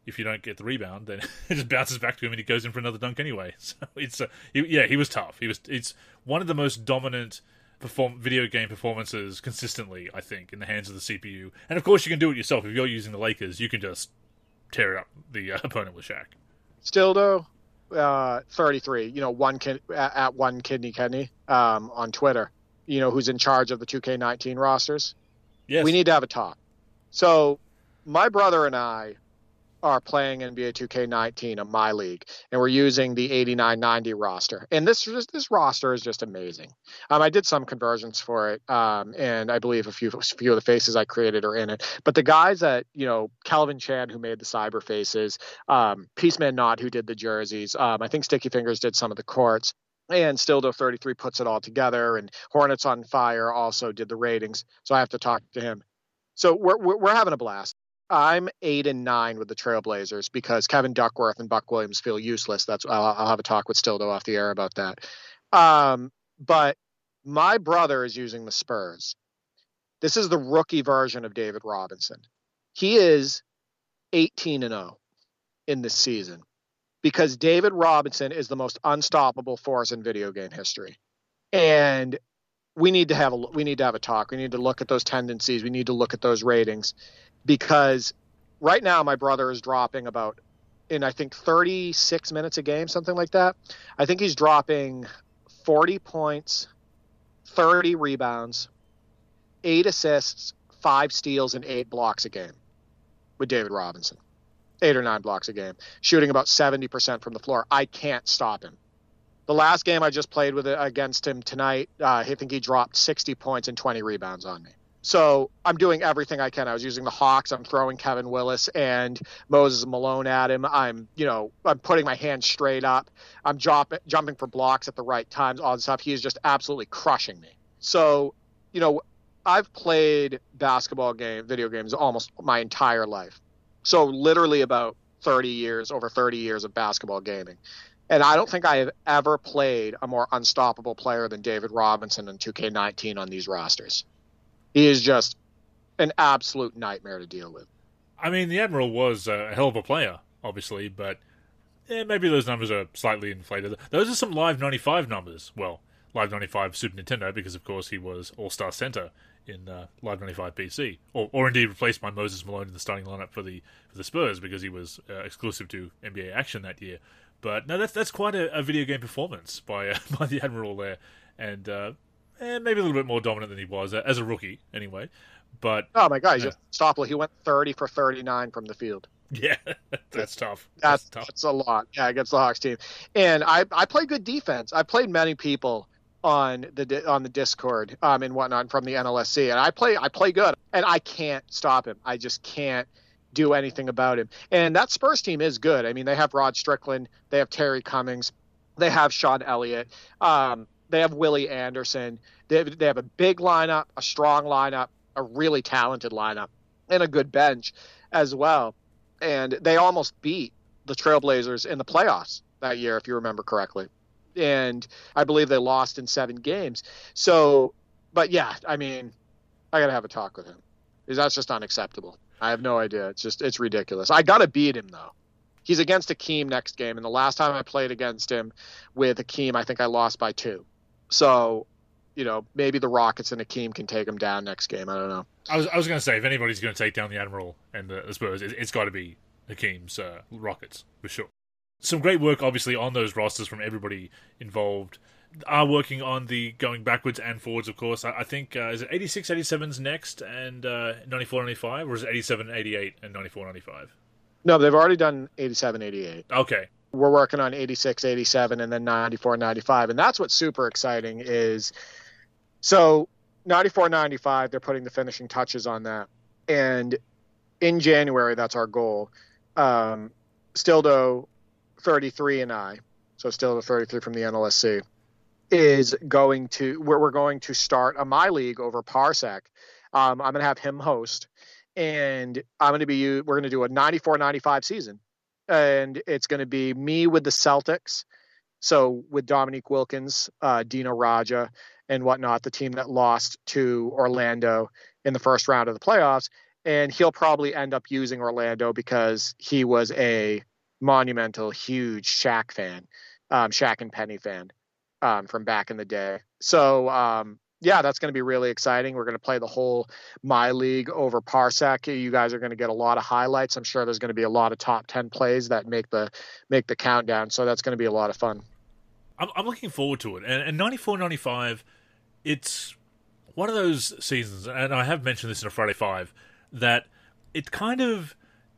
Speaker 1: if you don't get the rebound, then it just bounces back to him and he goes in for another dunk anyway. So it's uh, he, yeah, he was tough. He was it's one of the most dominant perform video game performances consistently, I think, in the hands of the CPU. And of course, you can do it yourself if you're using the Lakers. You can just tear up the uh, opponent with Shaq.
Speaker 2: Stildo, uh, 33. You know, one kid, at, at one kidney kidney um, on Twitter. You know who's in charge of the 2K19 rosters?
Speaker 1: Yes.
Speaker 2: We need to have a talk. So, my brother and I are playing NBA 2K19 in my league, and we're using the 8990 roster. And this this roster is just amazing. Um, I did some conversions for it, um, and I believe a few few of the faces I created are in it. But the guys that you know, Calvin Chan who made the cyber faces, um, Peaceman Not who did the jerseys, um, I think Sticky Fingers did some of the courts. And Stildo 33 puts it all together, and Hornets on Fire also did the ratings. So I have to talk to him. So we're, we're, having a blast. I'm eight and nine with the Trailblazers because Kevin Duckworth and Buck Williams feel useless. That's I'll, I'll have a talk with Stildo off the air about that. Um, but my brother is using the Spurs. This is the rookie version of David Robinson. He is 18 and 0 in this season because David Robinson is the most unstoppable force in video game history. And we need to have a we need to have a talk. We need to look at those tendencies. We need to look at those ratings because right now my brother is dropping about in I think 36 minutes a game, something like that. I think he's dropping 40 points, 30 rebounds, eight assists, five steals, and eight blocks a game with David Robinson. Eight or nine blocks a game, shooting about 70% from the floor. I can't stop him. The last game I just played with against him tonight, uh, I think he dropped 60 points and 20 rebounds on me. So I'm doing everything I can. I was using the Hawks. I'm throwing Kevin Willis and Moses Malone at him. I'm, you know, I'm putting my hands straight up. I'm jump, jumping for blocks at the right times. All this stuff. He is just absolutely crushing me. So, you know, I've played basketball game, video games almost my entire life. So literally about 30 years, over 30 years of basketball gaming. And I don't think I have ever played a more unstoppable player than David Robinson in 2K19 on these rosters. He is just an absolute nightmare to deal with.
Speaker 1: I mean, the Admiral was a hell of a player, obviously, but yeah, maybe those numbers are slightly inflated. Those are some Live 95 numbers. Well, Live 95 Super Nintendo, because of course he was All Star Center in uh, Live 95 PC, or, or indeed replaced by Moses Malone in the starting lineup for the for the Spurs because he was uh, exclusive to NBA Action that year. But no, that's that's quite a, a video game performance by uh, by the Admiral there, and uh, eh, maybe a little bit more dominant than he was uh, as a rookie, anyway. But
Speaker 2: oh my god, he's yeah. just He went thirty for thirty nine from the field.
Speaker 1: Yeah, that's tough.
Speaker 2: That's, that's tough. That's a lot. Yeah, against the Hawks team, and I I play good defense. I played many people on the on the Discord um and whatnot from the NLSC, and I play I play good, and I can't stop him. I just can't do anything about him. And that Spurs team is good. I mean, they have Rod Strickland, they have Terry Cummings, they have Sean Elliott, um, they have Willie Anderson. They have, they have a big lineup, a strong lineup, a really talented lineup, and a good bench as well. And they almost beat the Trailblazers in the playoffs that year, if you remember correctly. And I believe they lost in seven games. So, but yeah, I mean, I got to have a talk with him because that's just unacceptable. I have no idea. It's just it's ridiculous. I gotta beat him though. He's against Akeem next game, and the last time I played against him with Akeem, I think I lost by two. So, you know, maybe the Rockets and Akeem can take him down next game. I don't know.
Speaker 1: I was I was gonna say if anybody's gonna take down the Admiral and the, the Spurs, it, has got to be Akeem's uh, Rockets for sure. Some great work, obviously, on those rosters from everybody involved are working on the going backwards and forwards, of course. I, I think, uh, is it 86, 87's next and uh, 94, 95? Or is it 87, 88 and 94, 95?
Speaker 2: No, they've already done 87, 88.
Speaker 1: Okay.
Speaker 2: We're working on 86, 87, and then 94, 95. And that's what's super exciting is so 94, 95, they're putting the finishing touches on that. And in January, that's our goal. Um, Stildo 33 and I, so Stildo 33 from the NLSC is going to where we're going to start a my league over Parsec. Um, I'm going to have him host, and I'm going to be we're going to do a 94-95 season, and it's going to be me with the Celtics, so with Dominique Wilkins, uh, Dino Radja, and whatnot, the team that lost to Orlando in the first round of the playoffs, and he'll probably end up using Orlando because he was a monumental, huge Shaq fan, um, Shaq and Penny fan um, from back in the day. So um, yeah, that's going to be really exciting. We're going to play the whole My League over Parsec. You guys are going to get a lot of highlights. I'm sure there's going to be a lot of top ten plays that make the make the countdown. So that's going to be a lot of fun.
Speaker 1: I'm, I'm looking forward to it. And, and 94, 95, it's one of those seasons, and I have mentioned this in a Friday Five, that it kind of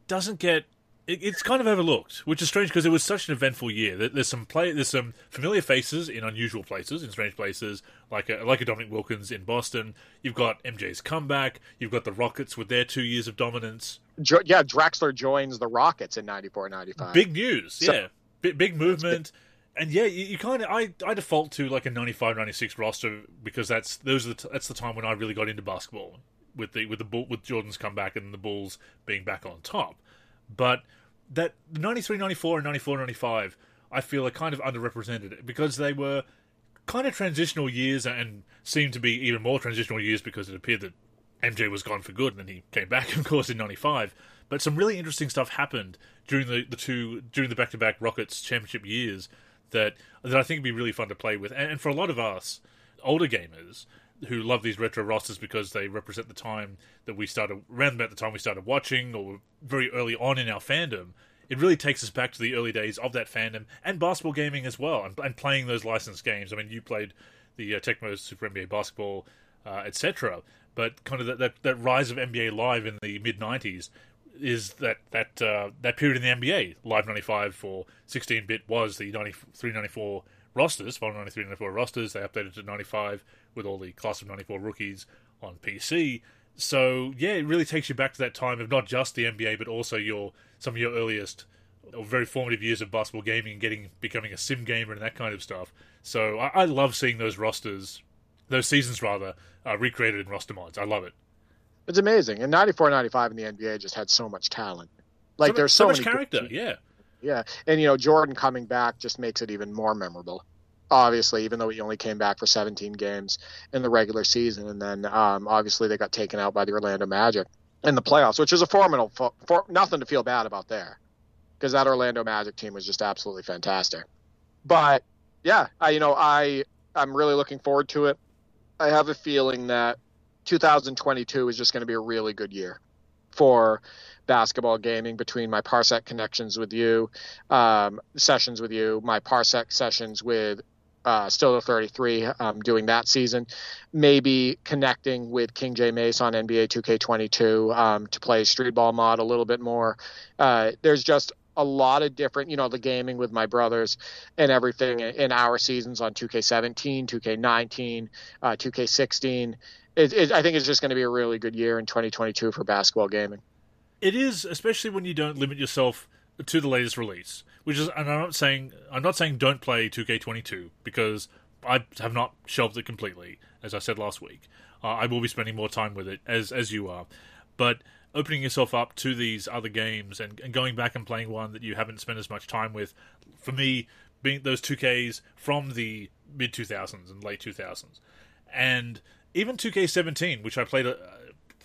Speaker 1: doesn't get it's kind of overlooked, which is strange because it was such an eventful year. There's some play, there's some familiar faces in unusual places, in strange places, like a, like a Dominique Wilkins in Boston. You've got MJ's comeback. You've got the Rockets with their two years of dominance.
Speaker 2: Yeah, Drexler joins the Rockets in 94, 95.
Speaker 1: Big news, so, yeah, big, big movement. And yeah, you, you kind of I, I default to like a 95, 96 roster because that's those are the, that's the time when I really got into basketball with the with the with Jordan's comeback and the Bulls being back on top. But that 93, 94, and 94, 95, I feel are kind of underrepresented because they were kind of transitional years and seemed to be even more transitional years because it appeared that MJ was gone for good and then he came back, of course, in 95. But some really interesting stuff happened during the, the two during the back to back Rockets championship years that that I think would be really fun to play with. And, and for a lot of us older gamers, who love these retro rosters because they represent the time that we started around about the time we started watching or very early on in our fandom. It really takes us back to the early days of that fandom and basketball gaming as well and, and playing those licensed games. I mean you played the uh, tecmo super nba basketball uh, etc but kind of that, that, that rise of nba live in the mid 90s is that that uh, that period in the nba live 95 for 16-bit was the 93 94 rosters, final 93 94 rosters. They updated to 95 with all the class of 94 rookies on PC. So, yeah, it really takes you back to that time of not just the NBA, but also your some of your earliest or very formative years of basketball gaming and getting becoming a sim gamer and that kind of stuff. So I, I love seeing those rosters, those seasons rather, uh, recreated in roster mods. I love it.
Speaker 2: It's amazing. And 94 95 in the NBA just had so much talent. Like
Speaker 1: so,
Speaker 2: there's
Speaker 1: so,
Speaker 2: so,
Speaker 1: much
Speaker 2: many good
Speaker 1: character.
Speaker 2: teams.
Speaker 1: Yeah,
Speaker 2: Yeah, and you know Jordan coming back just makes it even more memorable. Obviously, even though he only came back for 17 games in the regular season, and then um, obviously they got taken out by the Orlando Magic in the playoffs, which is a formidable, for, for nothing to feel bad about there, because that Orlando Magic team was just absolutely fantastic. But yeah, I you know I I'm really looking forward to it. I have a feeling that 2022 is just going to be a really good year for basketball gaming between my parsec connections with you um, sessions with you my parsec sessions with uh, still 33 um, doing that season maybe connecting with king j mace on nba 2k22 um, to play street ball mod a little bit more. Uh, there's just a lot of different you know the gaming with my brothers and everything in our seasons on 2k17 2k19 uh, 2k16 it, it, i think it's just going to be a really good year in 2022 for basketball gaming
Speaker 1: it is, especially when you don't limit yourself to the latest release. Which is, and I'm not saying I'm not saying don't play 2K22 because I have not shelved it completely, as I said last week. Uh, I will be spending more time with it as as you are, but opening yourself up to these other games and, and going back and playing one that you haven't spent as much time with, for me, being those 2Ks from the mid 2000s and late 2000s, and even 2K17, which I played uh,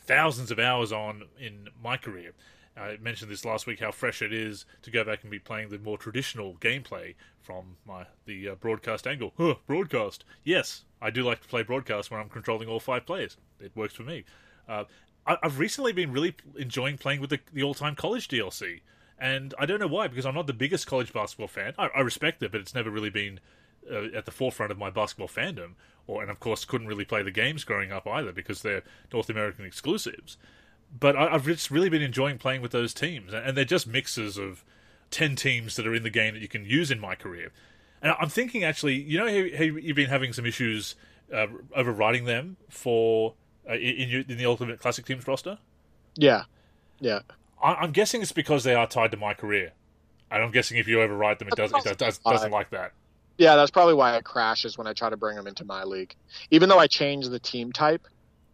Speaker 1: thousands of hours on in my career. I mentioned this last week how fresh it is to go back and be playing the more traditional gameplay from my the uh, broadcast angle. Huh, broadcast. Yes, I do like to play broadcast when I'm controlling all five players. It works for me. Uh, I, have recently been really enjoying playing with the, the all-time college DLC, and I don't know why because I'm not the biggest college basketball fan. I, I respect it, but it's never really been uh, at the forefront of my basketball fandom or and of course couldn't really play the games growing up either because they're North American exclusives. But I, have just really been enjoying playing with those teams, and they're just mixes of ten teams that are in the game that you can use in my career. And I'm thinking actually, you know, you've been having some issues uh, overriding them for uh, in, your, in the Ultimate Classic Teams roster.
Speaker 2: Yeah, yeah.
Speaker 1: I, am guessing it's because they are tied to my career, and I'm guessing if you override them, it does it does, doesn't like that.
Speaker 2: Yeah, that's probably why it crashes when I try to bring them into my league. Even though I change the team type,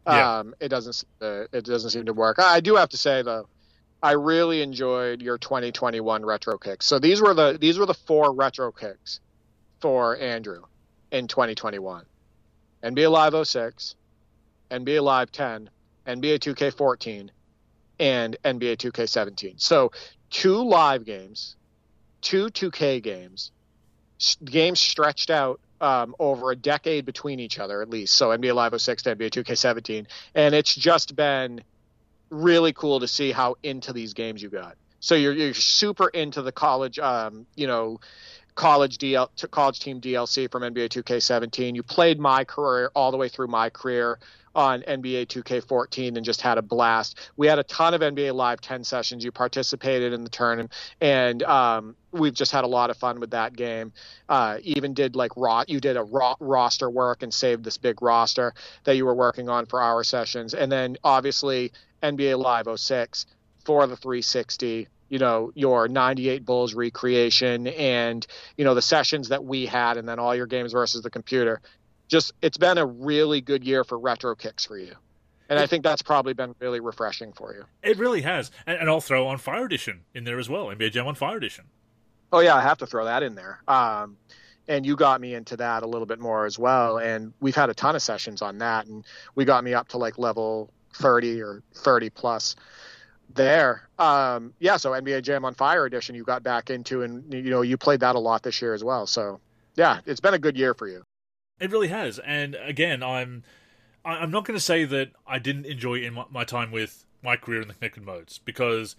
Speaker 2: yeah. um, it doesn't uh, it doesn't seem to work. I do have to say though, I really enjoyed your 2021 retro kicks. So these were the these were the four retro kicks for Andrew in 2021. NBA Live 06, NBA Live 10, NBA 2K14, and NBA 2K17. So two live games, two 2K games, games stretched out um, over a decade between each other at least. So NBA Live 06 to NBA 2K17, and it's just been really cool to see how into these games you got. So you're you're super into the college, um, you know, college DL college team DLC from NBA 2K17. You played my career all the way through my career on NBA 2K14 and just had a blast. We had a ton of NBA Live 10 sessions. You participated in the tournament, and um, we've just had a lot of fun with that game. Uh, even did like raw, you did a roster work and saved this big roster that you were working on for our sessions, and then obviously NBA Live 06 for the 360 you know your 98 bulls recreation and you know the sessions that we had and then all your games versus the computer just it's been a really good year for retro kicks for you. And I think that's probably been really refreshing for you.
Speaker 1: It really has. And, and I'll throw on Fire Edition in there as well. NBA Jam on Fire Edition.
Speaker 2: Oh yeah, I have to throw that in there. Um, and you got me into that a little bit more as well. And we've had a ton of sessions on that, and we got me up to like level 30 or 30 plus there. Um, yeah, so NBA Jam on Fire Edition you got back into, and you know you played that a lot this year as well. So yeah, it's been a good year for you.
Speaker 1: It really has, and again, I'm I'm not going to say that I didn't enjoy in my, time with my career in the connected modes because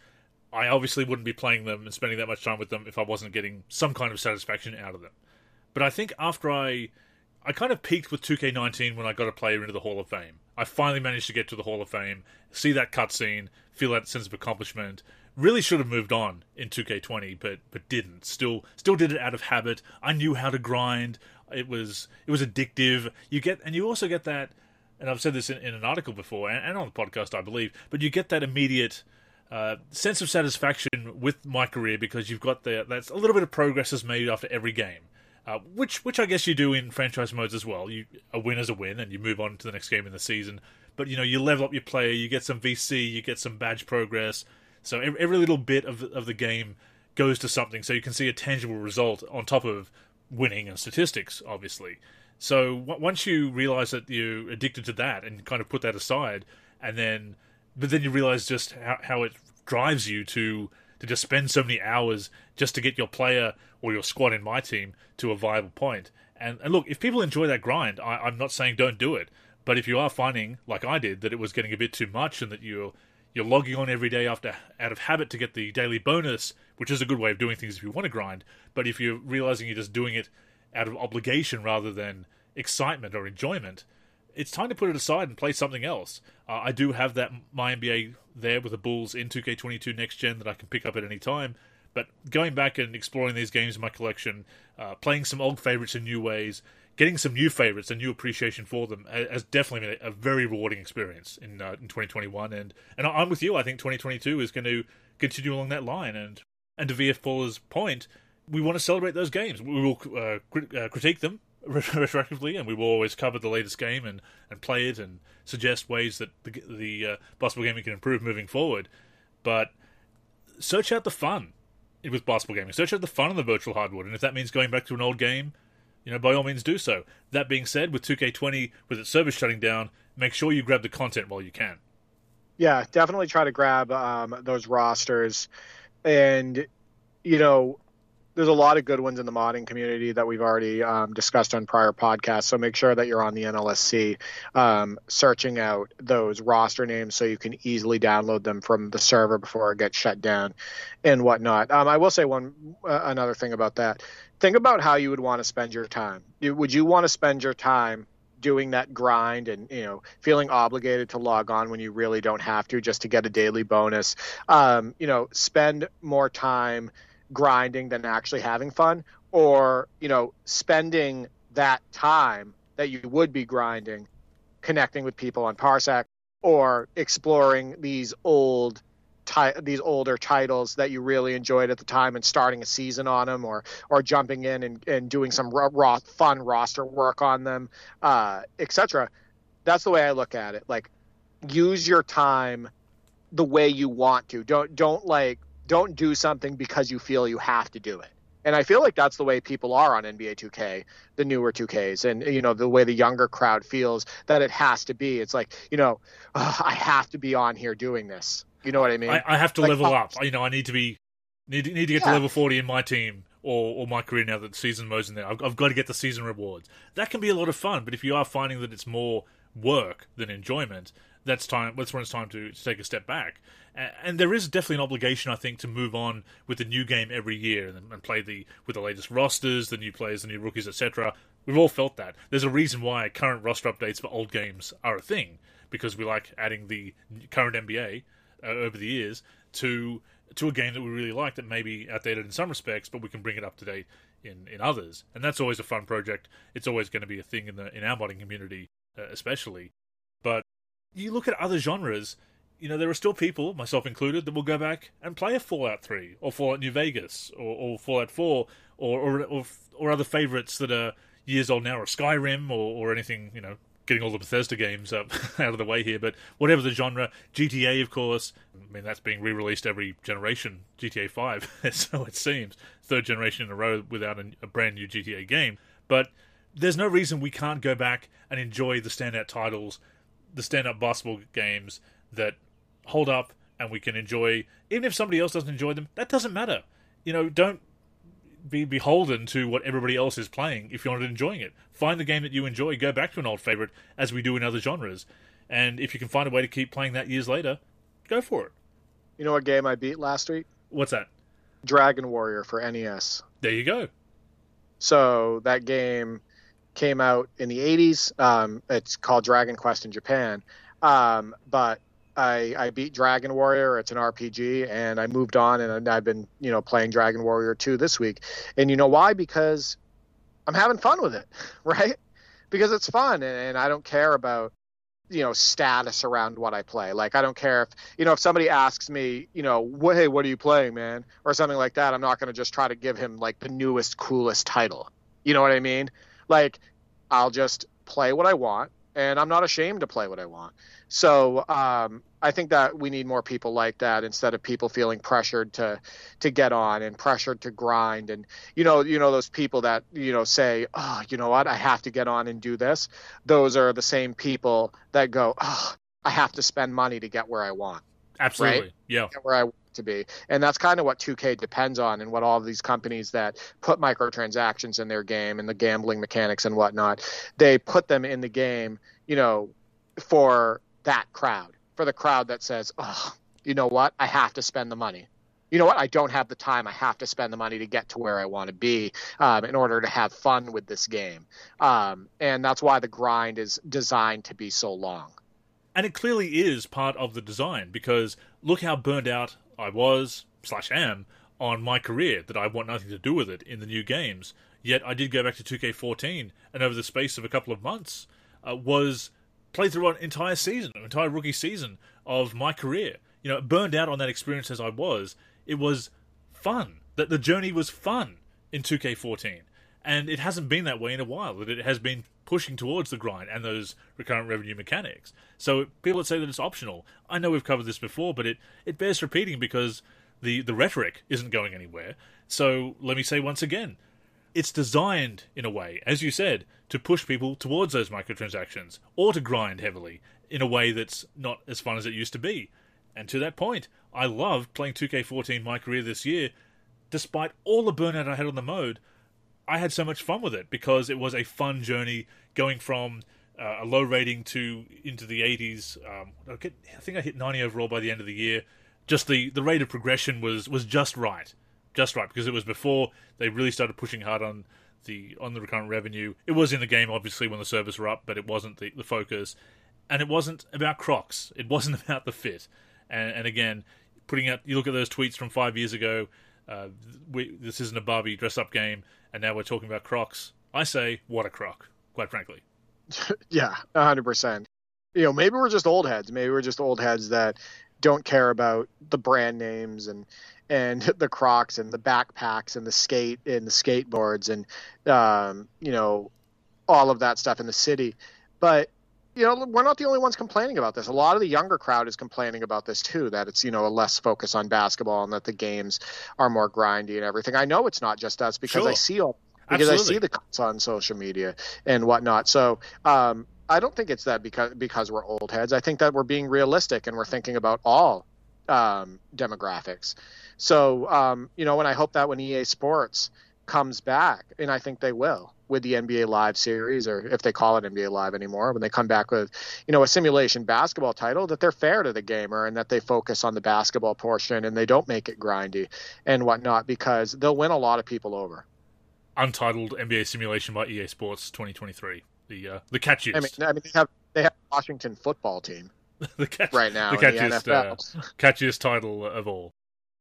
Speaker 1: I obviously wouldn't be playing them and spending that much time with them if I wasn't getting some kind of satisfaction out of them. But I think after I I kind of peaked with 2K19 when I got a player into the Hall of Fame. I finally managed to get to the Hall of Fame, see that cutscene, feel that sense of accomplishment. Really should have moved on in 2K20, but but didn't. Still still did it out of habit. I knew how to grind. It was it was addictive. You get and you also get that, and I've said this in, in an article before and, and, on the podcast, I believe. But you get that immediate uh, sense of satisfaction with my career because you've got the that's a little bit of progress is made after every game. Uh, which which I guess you do in franchise modes as well. You a win is a win, and you move on to the next game in the season. But you know you level up your player, you get some VC, you get some badge progress, So every, every little bit of of the game goes to something, so you can see a tangible result on top of winning and statistics, obviously. So w- once you realize that you're addicted to that and kind of put that aside, and then but then you realize just how, how it drives you to to just spend so many hours just to get your player or your squad in my team to a viable point. And, and look, if people enjoy that grind, I, I'm not saying don't do it. But if you are finding, like I did, that it was getting a bit too much and that you're you're logging on every day after out of habit to get the daily bonus, which is a good way of doing things if you want to grind. But if you're realizing you're just doing it out of obligation rather than excitement or enjoyment, it's time to put it aside and play something else. Uh, I do have that my NBA there with the Bulls in 2K22 next gen that I can pick up at any time. But going back and exploring these games in my collection, uh, playing some old favorites in new ways, getting some new favorites and new appreciation for them has definitely been a very rewarding experience in uh, in 2021. And and I'm with you. I think 2022 is going to continue along that line. And and to VF Paula's point, we want to celebrate those games. We will uh, crit- uh, critique them retroactively, and we will always cover the latest game and, and play it and suggest ways that the, the uh, basketball gaming can improve moving forward. But search out the fun with basketball gaming. Search out the fun of the virtual hardwood, and if that means going back to an old game, you know, by all means do so. That being said, with 2K20, with its service shutting down, make sure you grab the content while you can.
Speaker 2: Yeah, definitely try to grab um, those rosters. And, you know, there's a lot of good ones in the modding community that we've already um, discussed on prior podcasts. So make sure that you're on the NLSC um, searching out those roster names so you can easily download them from the server before it gets shut down and whatnot. Um, I will say one uh, another thing about that think about how you would want to spend your time. Would you want to spend your time doing that grind and you know feeling obligated to log on when you really don't have to just to get a daily bonus? Um, you know, spend more time grinding than actually having fun, or you know, spending that time that you would be grinding connecting with people on Parsec or exploring these old these older titles that you really enjoyed at the time and starting a season on them or or jumping in and, and doing some raw fun roster work on them uh, etc that's the way i look at it like use your time the way you want to don't don't like don't do something because you feel you have to do it and I feel like that's the way people are on NBA 2K, the newer 2Ks, and you know the way the younger crowd feels that it has to be. It's like you know, I have to be on here doing this. You know what I mean?
Speaker 1: I, I have to like, level up. You know, I need to be need need to get yeah. to level forty in my team or, or my career now that the season mode's in there. I've, I've got to get the season rewards. That can be a lot of fun, but if you are finding that it's more work than enjoyment, that's time. That's when it's time to, to take a step back. And, and, there is definitely an obligation, I think, to move on with the new game every year and, and play the with the latest rosters, the new players, the new rookies, etc. We've all felt that. There's a reason why current roster updates for old games are a thing because we like adding the current NBA uh, over the years to to a game that we really like that may be outdated in some respects, but we can bring it up to date in, in others. And that's always a fun project. It's always going to be a thing in the in our modding community, uh, especially. But you look at other genres, you know, there are still people, myself included, that will go back and play a Fallout 3 or Fallout New Vegas or, or Fallout 4 or, or, or or other favorites that are years old now, or Skyrim or, or anything, you know, getting all the Bethesda games up out of the way here, but whatever the genre, GTA, of course. I mean, that's being re-released every generation. GTA Five, so it seems, third generation in a row without a, a, brand new GTA game. But there's no reason we can't go back and enjoy the standout titles, the standout basketball games that hold up, and we can enjoy. Even if somebody else doesn't enjoy them, that doesn't matter. You know, don't be beholden to what everybody else is playing if you're not enjoying it. Find the game that you enjoy, go back to an old favorite as we do in other genres. And if you can find a way to keep playing that years later, go for it.
Speaker 2: You know what game I beat last week?
Speaker 1: What's that?
Speaker 2: Dragon Warrior for NES.
Speaker 1: There you go.
Speaker 2: So that game came out in the 80s. Um, it's called Dragon Quest in Japan. Um, but I, I beat Dragon Warrior. It's an RPG, and I moved on, and I've been you know playing Dragon Warrior 2 this week. And you know why? Because I'm having fun with it, right? Because it's fun, and, and I don't care about you know status around what I play. Like I don't care if you know if somebody asks me, you know, hey, what are you playing, man, or something like that. I'm not going to just try to give him like the newest, coolest title. You know what I mean? Like I'll just play what I want and I'm not ashamed to play what I want. So um, I think that we need more people like that instead of people feeling pressured to to get on and pressured to grind and you know you know those people that you know say oh you know what I have to get on and do this. Those are the same people that go oh I have to spend money to get where I want.
Speaker 1: Absolutely,
Speaker 2: right?
Speaker 1: yeah.
Speaker 2: Get where I want to be, and that's kind of what 2K depends on, and what all these companies that put microtransactions in their game and the gambling mechanics and whatnot, they put them in the game, you know, for that crowd, for the crowd that says, oh, you know what, I have to spend the money. You know what? I don't have the time. I have to spend the money to get to where I want to be um, in order to have fun with this game. Um, and that's why the grind is designed to be so long.
Speaker 1: And it clearly is part of the design because look how burned out I was, slash am, on my career that I want nothing to do with it in the new games. Yet I did go back to 2K14 and over the space of a couple of months uh, was played through an entire season, an entire rookie season of my career. You know, burned out on that experience as I was, it was fun. That the journey was fun in 2K14. And it hasn't been that way in a while. That it has been pushing towards the grind and those recurrent revenue mechanics. So people that say that it's optional, I know we've covered this before, but it, it bears repeating because the, the rhetoric isn't going anywhere. So let me say once again, it's designed in a way, as you said, to push people towards those microtransactions or to grind heavily in a way that's not as fun as it used to be. And to that point, I loved playing 2K14 my career this year. Despite all the burnout I had on the mode, I had so much fun with it because it was a fun journey going from uh, a low rating to into the 80s. Um, I, get, I think I hit 90 overall by the end of the year. Just the, the rate of progression was, was just right, just right because it was before they really started pushing hard on the on the recurrent revenue. It was in the game obviously when the servers were up, but it wasn't the, the focus, and it wasn't about Crocs. It wasn't about the fit. And, and again, putting out you look at those tweets from five years ago. Uh, we, this isn't a Barbie dress up game and now we're talking about Crocs. I say, what a croc, quite frankly.
Speaker 2: yeah, hundred percent. You know, maybe we're just old heads. Maybe we're just old heads that don't care about the brand names and and the Crocs and the backpacks and the skate and the skateboards and um, you know all of that stuff in the city. But you know, we're not the only ones complaining about this. A lot of the younger crowd is complaining about this too. That it's you know a less focus on basketball and that the games are more grindy and everything. I know it's not just us because sure. I see all because Absolutely. I see the cuts on social media and whatnot. So um, I don't think it's that because because we're old heads. I think that we're being realistic and we're thinking about all um, demographics. So um, you know, and I hope that when EA Sports comes back, and I think they will with the NBA Live series, or if they call it NBA Live anymore, when they come back with, you know, a simulation basketball title, that they're fair to the gamer and that they focus on the basketball portion and they don't make it grindy and whatnot because they'll win a lot of people over.
Speaker 1: Untitled NBA simulation by EA Sports 2023. The uh, the catchiest. I
Speaker 2: mean, I mean, they have they have Washington football team
Speaker 1: the catch,
Speaker 2: right now.
Speaker 1: The catchiest, the uh, catchiest title of all.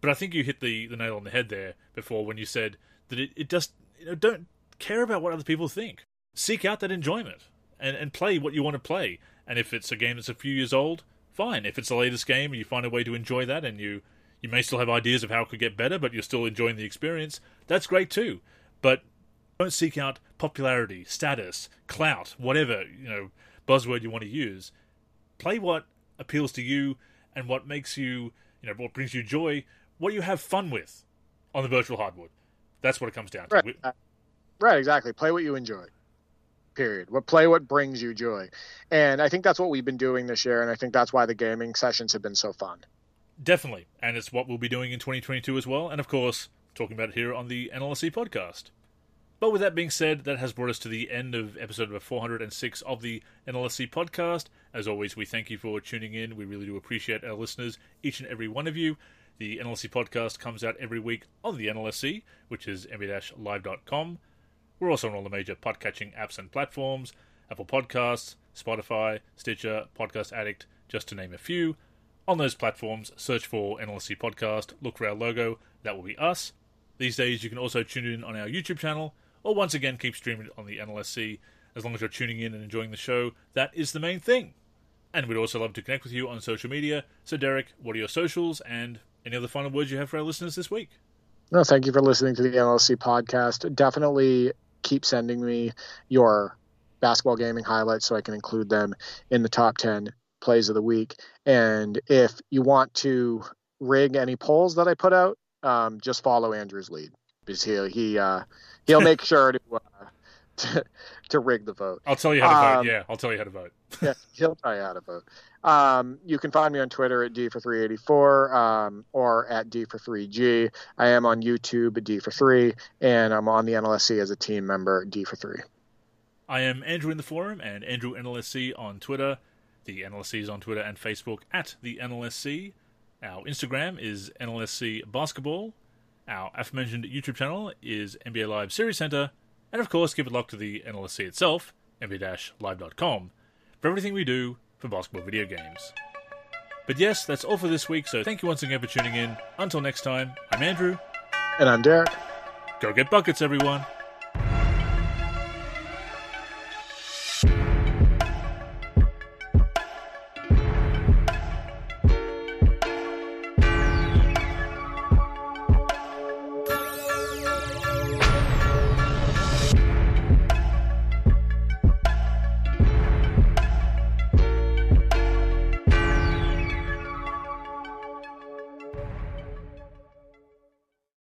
Speaker 1: But I think you hit the, the nail on the head there before when you said that it, it just you know don't care about what other people think. Seek out that enjoyment and, and play what you want to play. And if it's a game that's a few years old, fine. If it's the latest game and you find a way to enjoy that and you, you may still have ideas of how it could get better, but you're still enjoying the experience, that's great too. But don't seek out popularity, status, clout, whatever, you know, buzzword you want to use. Play what appeals to you and what makes you, you know, what brings you joy, what you have fun with on the virtual hardwood. That's what it comes down to.
Speaker 2: Right. Right, exactly. Play what you enjoy. Period. What play what brings you joy. And I think that's what we've been doing this year and I think that's why the gaming sessions have been so fun.
Speaker 1: Definitely. And it's what we'll be doing in 2022 as well and of course talking about it here on the NLSC podcast. But with that being said, that has brought us to the end of episode number 406 of the NLSC podcast. As always, we thank you for tuning in. We really do appreciate our listeners, each and every one of you. The NLSC podcast comes out every week on the NLSC, which is nba-live.com. We're also on all the major podcatching apps and platforms Apple Podcasts, Spotify, Stitcher, Podcast Addict, just to name a few. On those platforms, search for NLSC Podcast, look for our logo, that will be us. These days, you can also tune in on our YouTube channel, or once again, keep streaming on the NLSC. As long as you're tuning in and enjoying the show, that is the main thing. And we'd also love to connect with you on social media. So, Derek, what are your socials and any other final words you have for our listeners this week?
Speaker 2: No, thank you for listening to the NLSC podcast. Definitely keep sending me your basketball gaming highlights so I can include them in the top 10 plays of the week. And if you want to rig any polls that I put out, um, just follow Andrew's lead because he he uh, he'll make sure to, uh, to, to rig the vote.
Speaker 1: I'll tell you how to
Speaker 2: Um,
Speaker 1: vote. Yeah, I'll tell you how to vote.
Speaker 2: yeah, he'll tell you how to vote. Um, you can find me on Twitter at D for 384 um, or at D for 3G. I am on YouTube at D for 3, and I'm on the NLSC as a team member, D for 3.
Speaker 1: I am Andrew in the forum and Andrew NLSC on Twitter. The NLSC is on Twitter and Facebook at the NLSC. Our Instagram is NLSC Basketball. Our aforementioned YouTube channel is NBA Live Series Center. And of course, keep it locked to the NLSC itself, nba-live.com, for everything we do for basketball video games. But yes, that's all for this week, so thank you once again for tuning in. Until next time, I'm Andrew.
Speaker 2: And I'm Derek.
Speaker 1: Go get buckets, everyone.